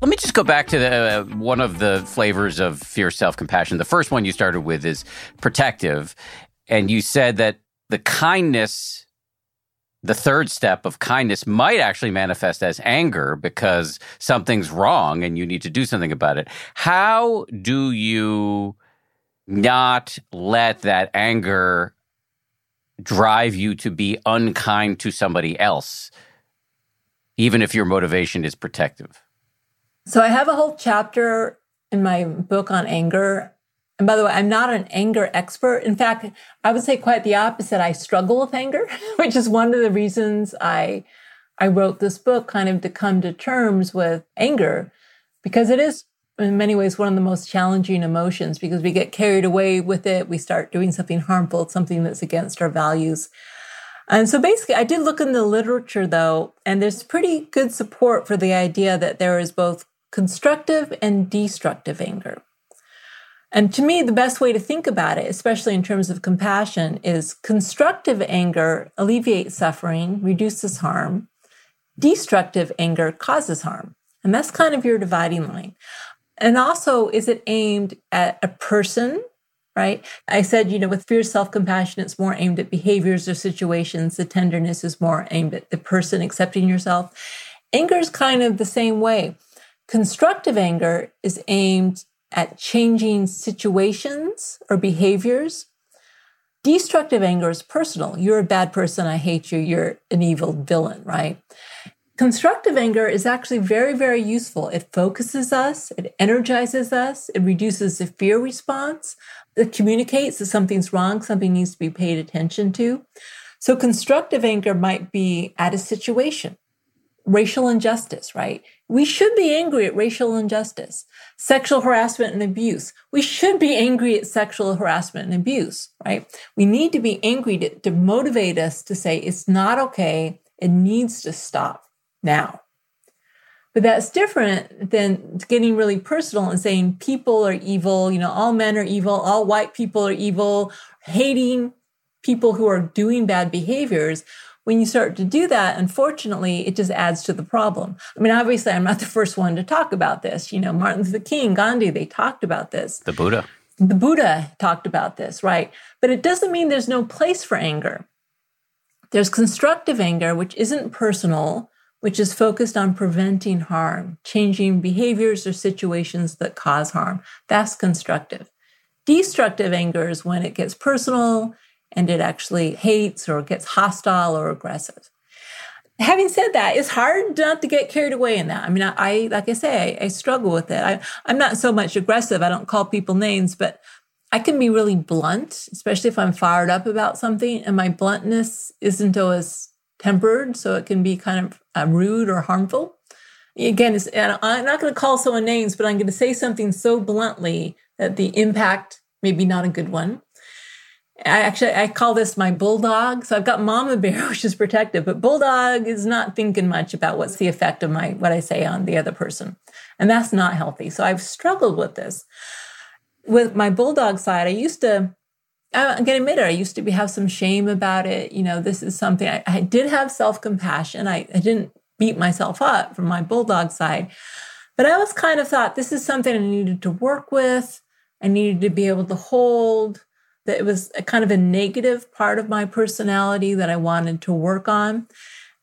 Let me just go back to the, uh, one of the flavors of fierce self compassion. The first one you started with is protective. And you said that the kindness, the third step of kindness, might actually manifest as anger because something's wrong and you need to do something about it. How do you not let that anger drive you to be unkind to somebody else, even if your motivation is protective? So I have a whole chapter in my book on anger. And by the way, I'm not an anger expert. In fact, I would say quite the opposite. I struggle with anger, which is one of the reasons I I wrote this book kind of to come to terms with anger because it is in many ways one of the most challenging emotions because we get carried away with it. We start doing something harmful, something that's against our values. And so basically, I did look in the literature though, and there's pretty good support for the idea that there is both constructive and destructive anger. And to me, the best way to think about it, especially in terms of compassion, is constructive anger alleviates suffering, reduces harm. Destructive anger causes harm. And that's kind of your dividing line. And also, is it aimed at a person, right? I said, you know, with fierce self compassion, it's more aimed at behaviors or situations. The tenderness is more aimed at the person accepting yourself. Anger is kind of the same way. Constructive anger is aimed at changing situations or behaviors. Destructive anger is personal. You're a bad person. I hate you. You're an evil villain, right? Constructive anger is actually very, very useful. It focuses us, it energizes us, it reduces the fear response, it communicates that something's wrong, something needs to be paid attention to. So, constructive anger might be at a situation, racial injustice, right? We should be angry at racial injustice, sexual harassment and abuse. We should be angry at sexual harassment and abuse, right? We need to be angry to, to motivate us to say it's not okay. It needs to stop now. But that's different than getting really personal and saying people are evil, you know, all men are evil, all white people are evil, hating people who are doing bad behaviors. When you start to do that, unfortunately, it just adds to the problem. I mean, obviously, I'm not the first one to talk about this. You know, Martin Luther King, Gandhi, they talked about this. The Buddha. The Buddha talked about this, right? But it doesn't mean there's no place for anger. There's constructive anger, which isn't personal, which is focused on preventing harm, changing behaviors or situations that cause harm. That's constructive. Destructive anger is when it gets personal and it actually hates or gets hostile or aggressive. Having said that, it's hard not to get carried away in that. I mean, I, I like I say, I, I struggle with it. I, I'm not so much aggressive. I don't call people names, but I can be really blunt, especially if I'm fired up about something, and my bluntness isn't always tempered, so it can be kind of uh, rude or harmful. Again, I'm not going to call someone names, but I'm going to say something so bluntly that the impact may be not a good one. I actually I call this my bulldog. So I've got mama bear, which is protective, but bulldog is not thinking much about what's the effect of my what I say on the other person, and that's not healthy. So I've struggled with this. With my bulldog side, I used to I'm to admit it. I used to be, have some shame about it. You know, this is something I, I did have self compassion. I, I didn't beat myself up from my bulldog side, but I was kind of thought this is something I needed to work with. I needed to be able to hold. That it was a kind of a negative part of my personality that I wanted to work on.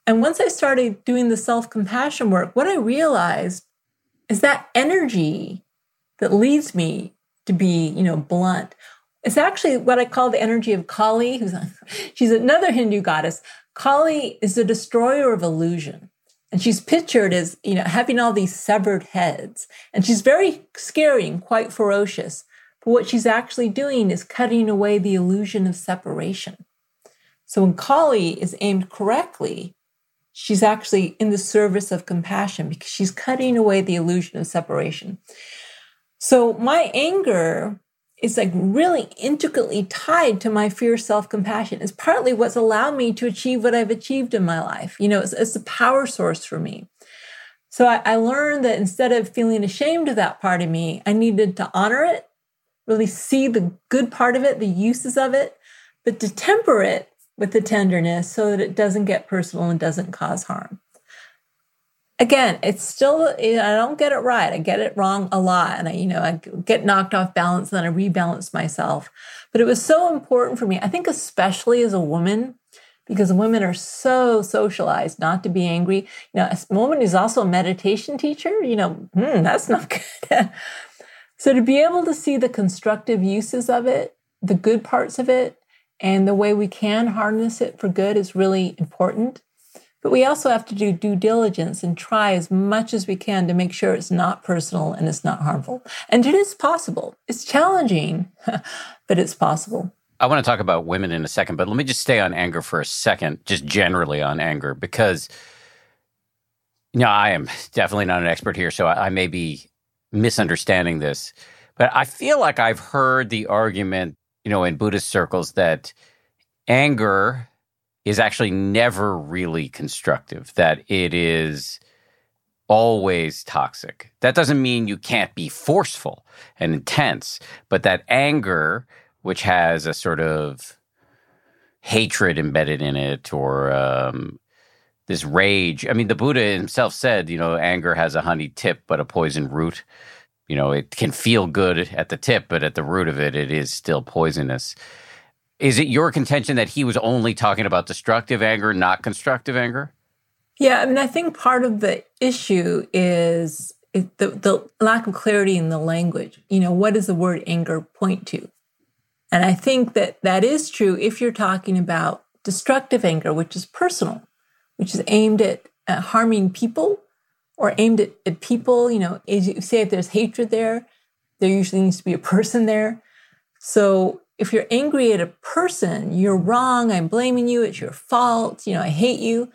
And once I started doing the self compassion work, what I realized is that energy that leads me to be, you know, blunt it's actually what I call the energy of Kali, who's she's another Hindu goddess. Kali is the destroyer of illusion. And she's pictured as, you know, having all these severed heads. And she's very scary and quite ferocious. But what she's actually doing is cutting away the illusion of separation. So when Kali is aimed correctly, she's actually in the service of compassion because she's cutting away the illusion of separation. So my anger is like really intricately tied to my fierce self compassion. It's partly what's allowed me to achieve what I've achieved in my life. You know, it's, it's a power source for me. So I, I learned that instead of feeling ashamed of that part of me, I needed to honor it, really see the good part of it, the uses of it, but to temper it with the tenderness so that it doesn't get personal and doesn't cause harm. again, it's still, I don't get it right. I get it wrong a lot. And I, you know, I get knocked off balance and then I rebalance myself. But it was so important for me. I think, especially as a woman, because women are so socialized not to be angry. You know, a woman who's also a meditation teacher, you know, hmm, that's not good. So to be able to see the constructive uses of it, the good parts of it, and the way we can harness it for good is really important. But we also have to do due diligence and try as much as we can to make sure it's not personal and it's not harmful. And it is possible. It's challenging, but it's possible. I want to talk about women in a second, but let me just stay on anger for a second, just generally on anger, because you know, I am definitely not an expert here, so I, I may be misunderstanding this. But I feel like I've heard the argument, you know, in Buddhist circles that anger is actually never really constructive, that it is always toxic. That doesn't mean you can't be forceful and intense, but that anger, which has a sort of hatred embedded in it or um, this rage. I mean, the Buddha himself said, you know, anger has a honey tip, but a poison root. You know, it can feel good at the tip, but at the root of it, it is still poisonous. Is it your contention that he was only talking about destructive anger, not constructive anger? Yeah, I mean, I think part of the issue is the, the lack of clarity in the language. You know, what does the word anger point to? And I think that that is true if you're talking about destructive anger, which is personal, which is aimed at, at harming people or aimed at, at people. You know, as you say if there's hatred there, there usually needs to be a person there. So if you're angry at a person, you're wrong, I'm blaming you, it's your fault, you know, I hate you,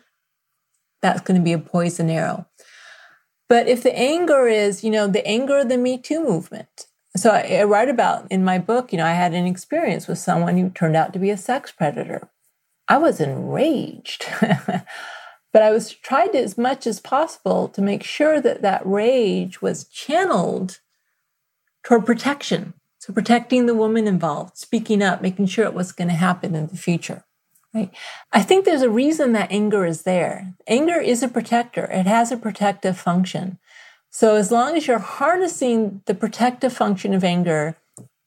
that's going to be a poison arrow. But if the anger is, you know, the anger of the Me Too movement. So I, I write about in my book, you know, I had an experience with someone who turned out to be a sex predator. I was enraged. but I was tried as much as possible to make sure that that rage was channeled toward protection so protecting the woman involved, speaking up, making sure it was going to happen in the future. Right. I think there's a reason that anger is there. Anger is a protector. It has a protective function. So as long as you're harnessing the protective function of anger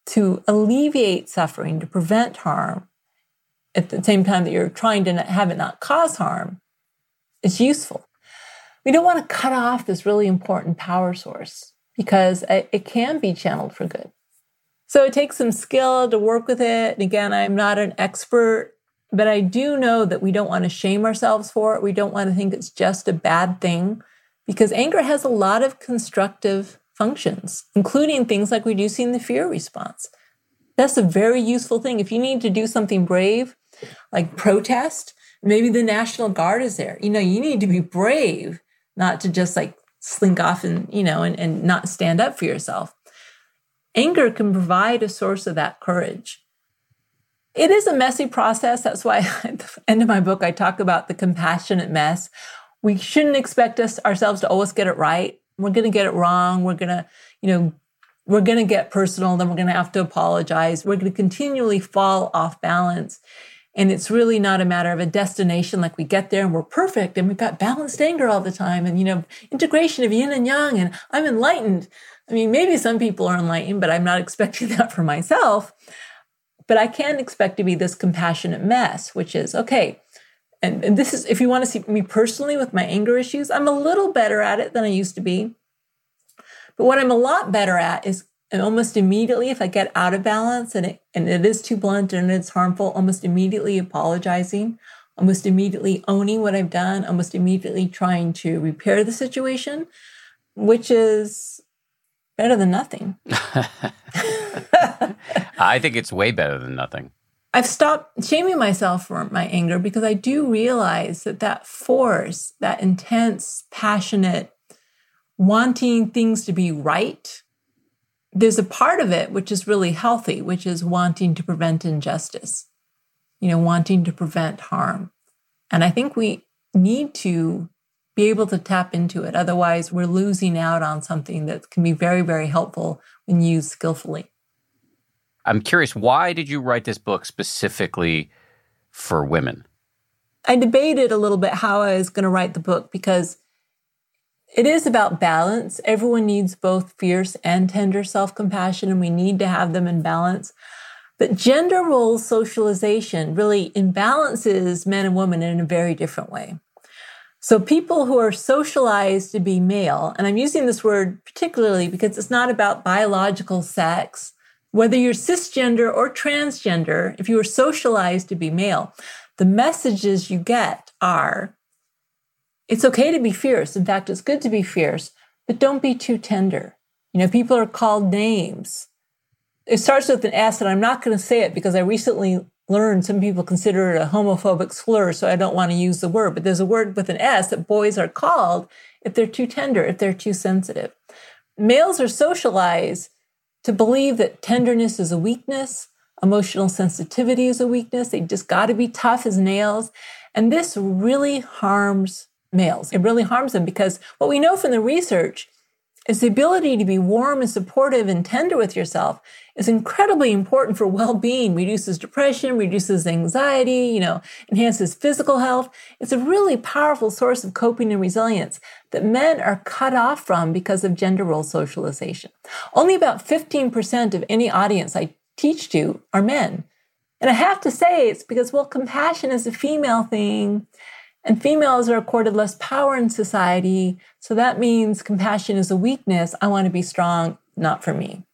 to alleviate suffering, to prevent harm, at the same time that you're trying to have it not cause harm, it's useful. We don't want to cut off this really important power source because it can be channeled for good. So it takes some skill to work with it. And again, I'm not an expert, but I do know that we don't want to shame ourselves for it. We don't want to think it's just a bad thing because anger has a lot of constructive functions, including things like reducing the fear response. That's a very useful thing. If you need to do something brave, like protest, maybe the National Guard is there. You know, you need to be brave, not to just like slink off and, you know, and, and not stand up for yourself. Anger can provide a source of that courage. It is a messy process. That's why at the end of my book, I talk about the compassionate mess. We shouldn't expect us ourselves to always get it right. We're going to get it wrong. We're going to, you know, we're going to get personal. Then we're going to have to apologize. We're going to continually fall off balance. And it's really not a matter of a destination like we get there and we're perfect and we've got balanced anger all the time and, you know, integration of yin and yang and I'm enlightened. I mean, maybe some people are enlightened, but I'm not expecting that for myself. But I can expect to be this compassionate mess, which is okay. And, and this is, if you want to see me personally with my anger issues, I'm a little better at it than I used to be. But what I'm a lot better at is almost immediately, if I get out of balance and it, and it is too blunt and it's harmful, almost immediately apologizing, almost immediately owning what I've done, almost immediately trying to repair the situation, which is better than nothing. I think it's way better than nothing. I've stopped shaming myself for my anger because I do realize that that force, that intense, passionate, wanting things to be right, there's a part of it which is really healthy, which is wanting to prevent injustice, you know, wanting to prevent harm. And I think we need to be able to tap into it. Otherwise, we're losing out on something that can be very, very helpful when used skillfully. I'm curious, why did you write this book specifically for women? I debated a little bit how I was going to write the book because it is about balance. Everyone needs both fierce and tender self compassion, and we need to have them in balance. But gender role socialization really imbalances men and women in a very different way. So people who are socialized to be male, and I'm using this word particularly because it's not about biological sex, whether you're cisgender or transgender, if you are socialized to be male, the messages you get are it's okay to be fierce. In fact, it's good to be fierce, but don't be too tender. You know, people are called names. It starts with an S, and I'm not going to say it because I recently learned some people consider it a homophobic slur, so I don't want to use the word. But there's a word with an S that boys are called if they're too tender, if they're too sensitive. Males are socialized to believe that tenderness is a weakness, emotional sensitivity is a weakness. They just got to be tough as nails. And this really harms males. It really harms them because what we know from the research is the ability to be warm and supportive and tender with yourself is incredibly important for well-being reduces depression reduces anxiety you know enhances physical health. It's a really powerful source of coping and resilience that men are cut off from because of gender role socialization. Only about 15% of any audience i teach to are men. And i have to say it's because well compassion is a female thing and females are accorded less power in society. So that means compassion is a weakness. I want to be strong, not for me.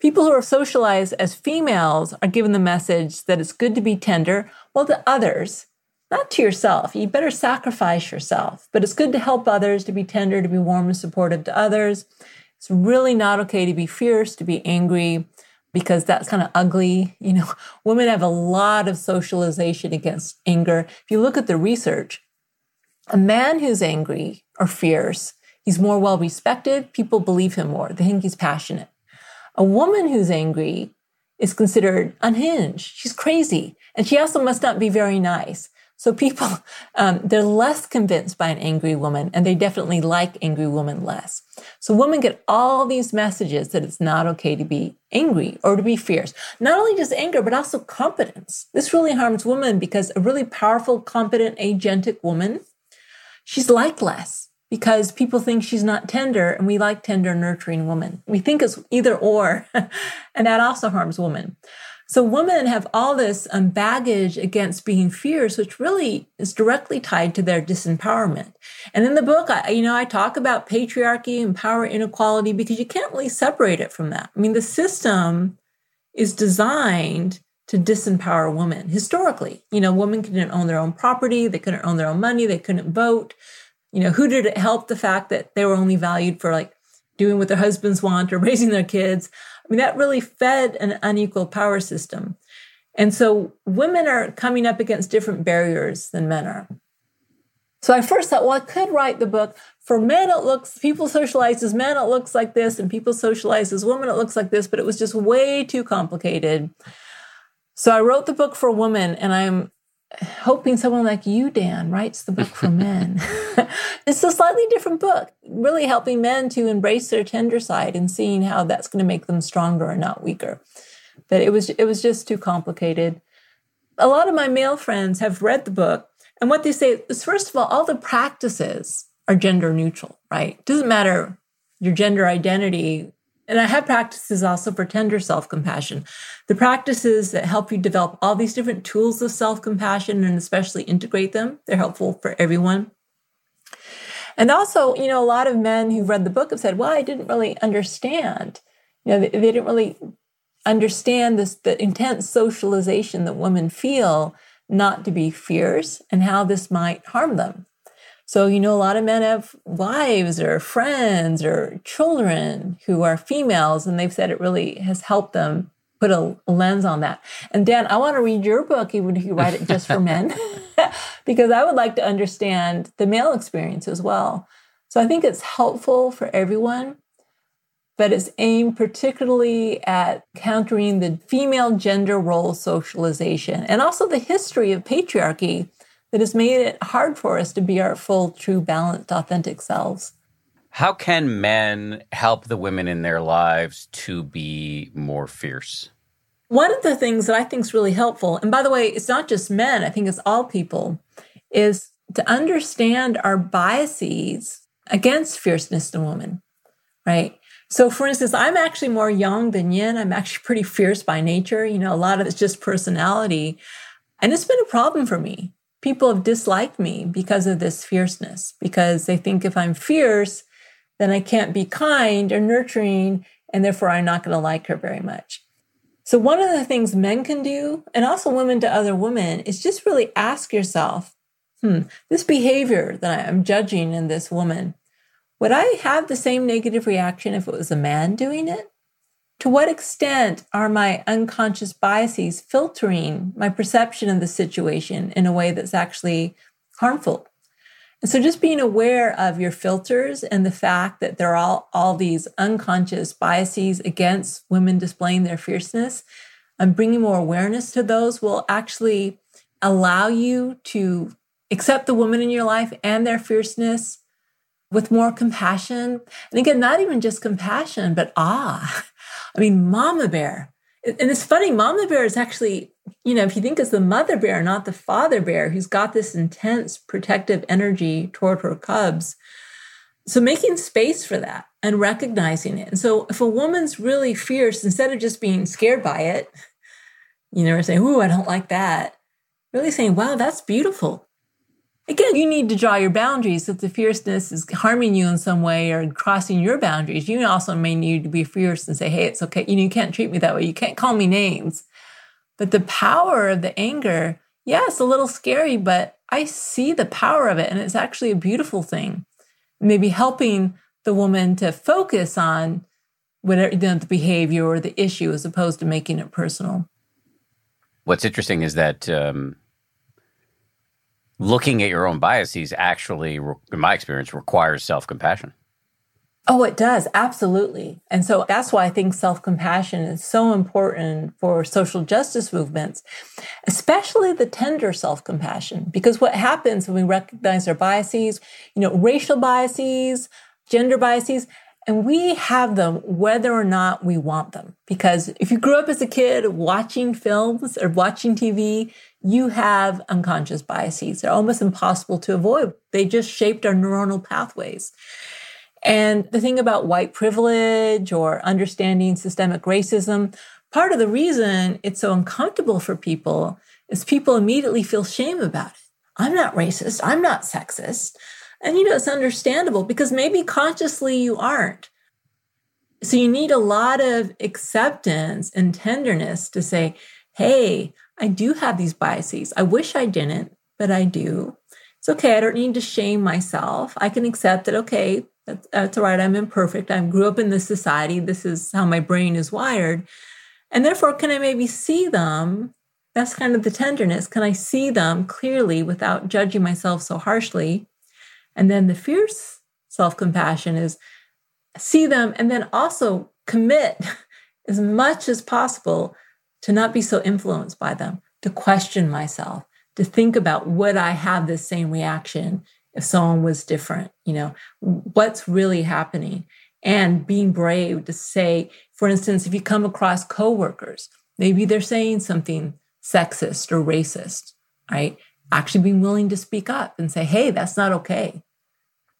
People who are socialized as females are given the message that it's good to be tender, well, to others, not to yourself. You better sacrifice yourself, but it's good to help others, to be tender, to be warm and supportive to others. It's really not okay to be fierce, to be angry, because that's kind of ugly. You know, women have a lot of socialization against anger. If you look at the research, a man who's angry or fierce, he's more well respected. People believe him more. They think he's passionate. A woman who's angry is considered unhinged. She's crazy. And she also must not be very nice. So people, um, they're less convinced by an angry woman and they definitely like angry women less. So women get all these messages that it's not okay to be angry or to be fierce. Not only just anger, but also competence. This really harms women because a really powerful, competent, agentic woman, she's liked less because people think she's not tender and we like tender, nurturing women. We think it's either or, and that also harms women. So women have all this um, baggage against being fierce, which really is directly tied to their disempowerment. And in the book, I, you know, I talk about patriarchy and power inequality because you can't really separate it from that. I mean, the system is designed to disempower women historically. You know, women couldn't own their own property, they couldn't own their own money, they couldn't vote. You know, who did it help the fact that they were only valued for like doing what their husbands want or raising their kids? I mean, that really fed an unequal power system. And so women are coming up against different barriers than men are. So I first thought, well, I could write the book. For men, it looks, people socialize as men, it looks like this, and people socialize as women, it looks like this, but it was just way too complicated. So I wrote the book for women, and I'm hoping someone like you, Dan, writes the book for men. it's a slightly different book, really helping men to embrace their tender side and seeing how that's going to make them stronger and not weaker. But it was it was just too complicated. A lot of my male friends have read the book, and what they say is first of all, all the practices are gender neutral, right? Doesn't matter your gender identity and I have practices also for tender self compassion. The practices that help you develop all these different tools of self compassion and especially integrate them, they're helpful for everyone. And also, you know, a lot of men who've read the book have said, well, I didn't really understand. You know, they, they didn't really understand this, the intense socialization that women feel not to be fierce and how this might harm them. So, you know, a lot of men have wives or friends or children who are females, and they've said it really has helped them put a lens on that. And Dan, I want to read your book, even if you write it just for men, because I would like to understand the male experience as well. So I think it's helpful for everyone, but it's aimed particularly at countering the female gender role socialization and also the history of patriarchy that has made it hard for us to be our full, true, balanced, authentic selves. How can men help the women in their lives to be more fierce? One of the things that I think is really helpful, and by the way, it's not just men, I think it's all people, is to understand our biases against fierceness in women, right? So, for instance, I'm actually more yang than yin. I'm actually pretty fierce by nature. You know, a lot of it's just personality. And it's been a problem for me. People have disliked me because of this fierceness, because they think if I'm fierce, then I can't be kind or nurturing, and therefore I'm not going to like her very much. So, one of the things men can do, and also women to other women, is just really ask yourself hmm, this behavior that I'm judging in this woman, would I have the same negative reaction if it was a man doing it? To what extent are my unconscious biases filtering my perception of the situation in a way that's actually harmful? And so just being aware of your filters and the fact that there are all, all these unconscious biases against women displaying their fierceness and bringing more awareness to those will actually allow you to accept the woman in your life and their fierceness with more compassion. And again, not even just compassion, but awe. I mean, mama bear. And it's funny, mama bear is actually, you know, if you think as the mother bear, not the father bear, who's got this intense protective energy toward her cubs. So making space for that and recognizing it. And so if a woman's really fierce, instead of just being scared by it, you know, or saying, Ooh, I don't like that, really saying, Wow, that's beautiful. Again, you need to draw your boundaries. If the fierceness is harming you in some way or crossing your boundaries, you also may need to be fierce and say, hey, it's okay. You, know, you can't treat me that way. You can't call me names. But the power of the anger, yeah, it's a little scary, but I see the power of it. And it's actually a beautiful thing. Maybe helping the woman to focus on whatever you know, the behavior or the issue as opposed to making it personal. What's interesting is that um, looking at your own biases actually, in my experience, requires self compassion. Oh, it does. Absolutely. And so that's why I think self compassion is so important for social justice movements, especially the tender self compassion. Because what happens when we recognize our biases, you know, racial biases, gender biases, and we have them whether or not we want them. Because if you grew up as a kid watching films or watching TV, you have unconscious biases. They're almost impossible to avoid. They just shaped our neuronal pathways. And the thing about white privilege or understanding systemic racism, part of the reason it's so uncomfortable for people is people immediately feel shame about it. I'm not racist. I'm not sexist. And you know, it's understandable because maybe consciously you aren't. So you need a lot of acceptance and tenderness to say, hey, I do have these biases. I wish I didn't, but I do. It's okay. I don't need to shame myself. I can accept that, okay, that's, that's all right. I'm imperfect. I grew up in this society. This is how my brain is wired. And therefore, can I maybe see them? That's kind of the tenderness. Can I see them clearly without judging myself so harshly? And then the fierce self compassion is see them and then also commit as much as possible to not be so influenced by them, to question myself, to think about would I have the same reaction if someone was different? You know, what's really happening? And being brave to say, for instance, if you come across coworkers, maybe they're saying something sexist or racist, right? Actually being willing to speak up and say, hey, that's not okay.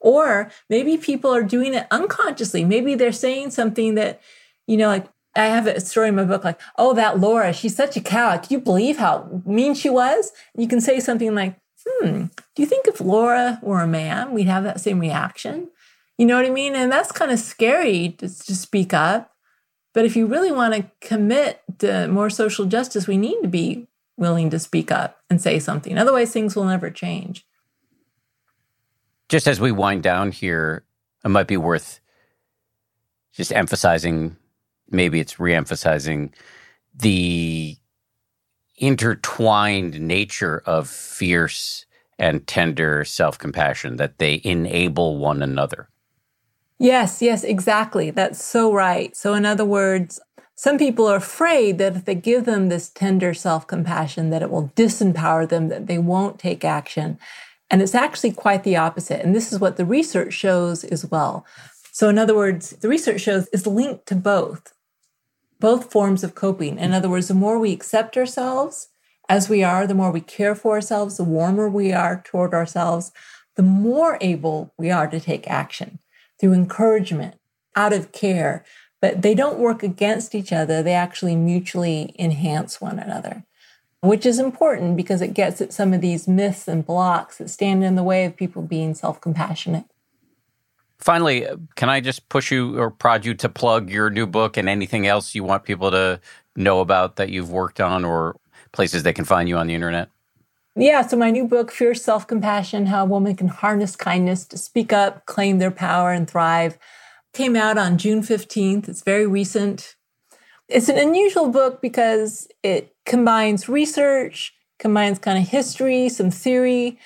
Or maybe people are doing it unconsciously. Maybe they're saying something that, you know, like I have a story in my book like, oh, that Laura, she's such a cow. Can you believe how mean she was? You can say something like, hmm, do you think if Laura were a man, we'd have that same reaction? You know what I mean? And that's kind of scary to, to speak up. But if you really want to commit to more social justice, we need to be willing to speak up and say something. Otherwise, things will never change just as we wind down here, it might be worth just emphasizing, maybe it's reemphasizing the intertwined nature of fierce and tender self compassion, that they enable one another. Yes, yes, exactly. That's so right. So, in other words, some people are afraid that if they give them this tender self compassion, that it will disempower them, that they won't take action. And it's actually quite the opposite. And this is what the research shows as well. So, in other words, the research shows is linked to both, both forms of coping. In other words, the more we accept ourselves as we are, the more we care for ourselves, the warmer we are toward ourselves, the more able we are to take action through encouragement, out of care. But they don't work against each other, they actually mutually enhance one another, which is important because it gets at some of these myths and blocks that stand in the way of people being self compassionate. Finally, can I just push you or prod you to plug your new book and anything else you want people to know about that you've worked on or places they can find you on the internet? Yeah, so my new book, Fierce Self Compassion How a Woman Can Harness Kindness to Speak Up, Claim Their Power, and Thrive, came out on June 15th. It's very recent. It's an unusual book because it combines research, combines kind of history, some theory,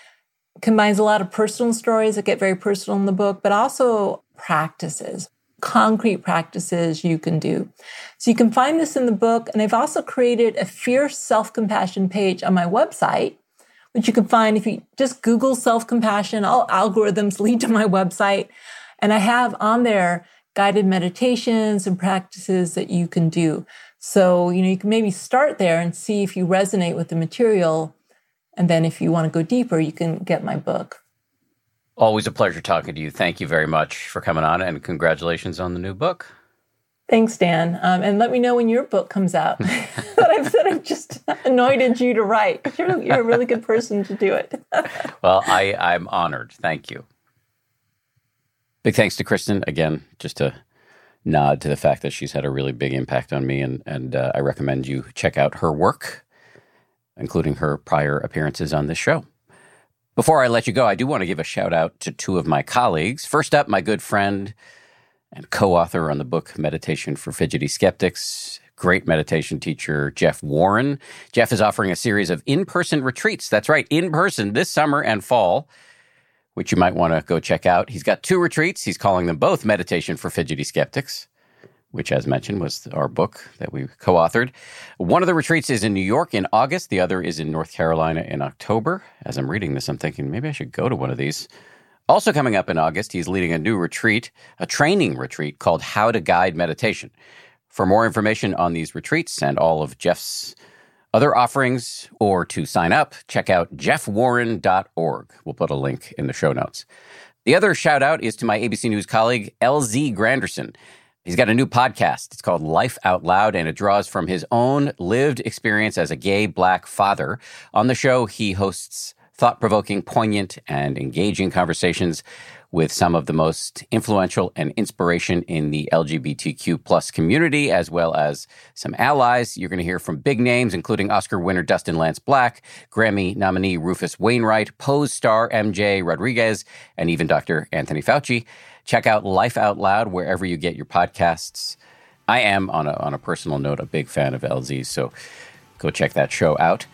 combines a lot of personal stories that get very personal in the book, but also practices, concrete practices you can do. So you can find this in the book. And I've also created a fierce self compassion page on my website, which you can find if you just Google self compassion. All algorithms lead to my website. And I have on there guided meditations and practices that you can do. So, you know, you can maybe start there and see if you resonate with the material. And then if you want to go deeper, you can get my book. Always a pleasure talking to you. Thank you very much for coming on and congratulations on the new book. Thanks, Dan. Um, and let me know when your book comes out. that I've said I've just anointed you to write. You're, you're a really good person to do it. well, I, I'm honored. Thank you. Big thanks to Kristin again, just to nod to the fact that she's had a really big impact on me, and and uh, I recommend you check out her work, including her prior appearances on this show. Before I let you go, I do want to give a shout out to two of my colleagues. First up, my good friend and co-author on the book Meditation for Fidgety Skeptics, great meditation teacher Jeff Warren. Jeff is offering a series of in-person retreats. That's right, in person this summer and fall which you might want to go check out. He's got two retreats. He's calling them both Meditation for Fidgety Skeptics, which, as mentioned, was our book that we co authored. One of the retreats is in New York in August, the other is in North Carolina in October. As I'm reading this, I'm thinking maybe I should go to one of these. Also, coming up in August, he's leading a new retreat, a training retreat called How to Guide Meditation. For more information on these retreats and all of Jeff's other offerings or to sign up, check out jeffwarren.org. We'll put a link in the show notes. The other shout out is to my ABC News colleague, LZ Granderson. He's got a new podcast. It's called Life Out Loud, and it draws from his own lived experience as a gay black father. On the show, he hosts thought provoking, poignant, and engaging conversations with some of the most influential and inspiration in the LGBTQ plus community, as well as some allies. You're going to hear from big names, including Oscar winner Dustin Lance Black, Grammy nominee Rufus Wainwright, Pose star MJ Rodriguez, and even Dr. Anthony Fauci. Check out Life Out Loud wherever you get your podcasts. I am, on a, on a personal note, a big fan of LZ, so go check that show out.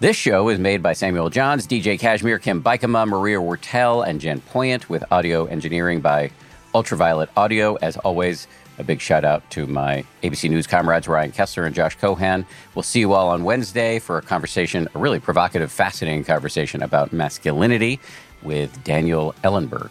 This show is made by Samuel Johns, DJ Cashmere, Kim Bikama, Maria Wortel, and Jen Poyant, with audio engineering by Ultraviolet Audio. As always, a big shout out to my ABC News comrades, Ryan Kessler and Josh Cohan. We'll see you all on Wednesday for a conversation, a really provocative, fascinating conversation about masculinity with Daniel Ellenberg.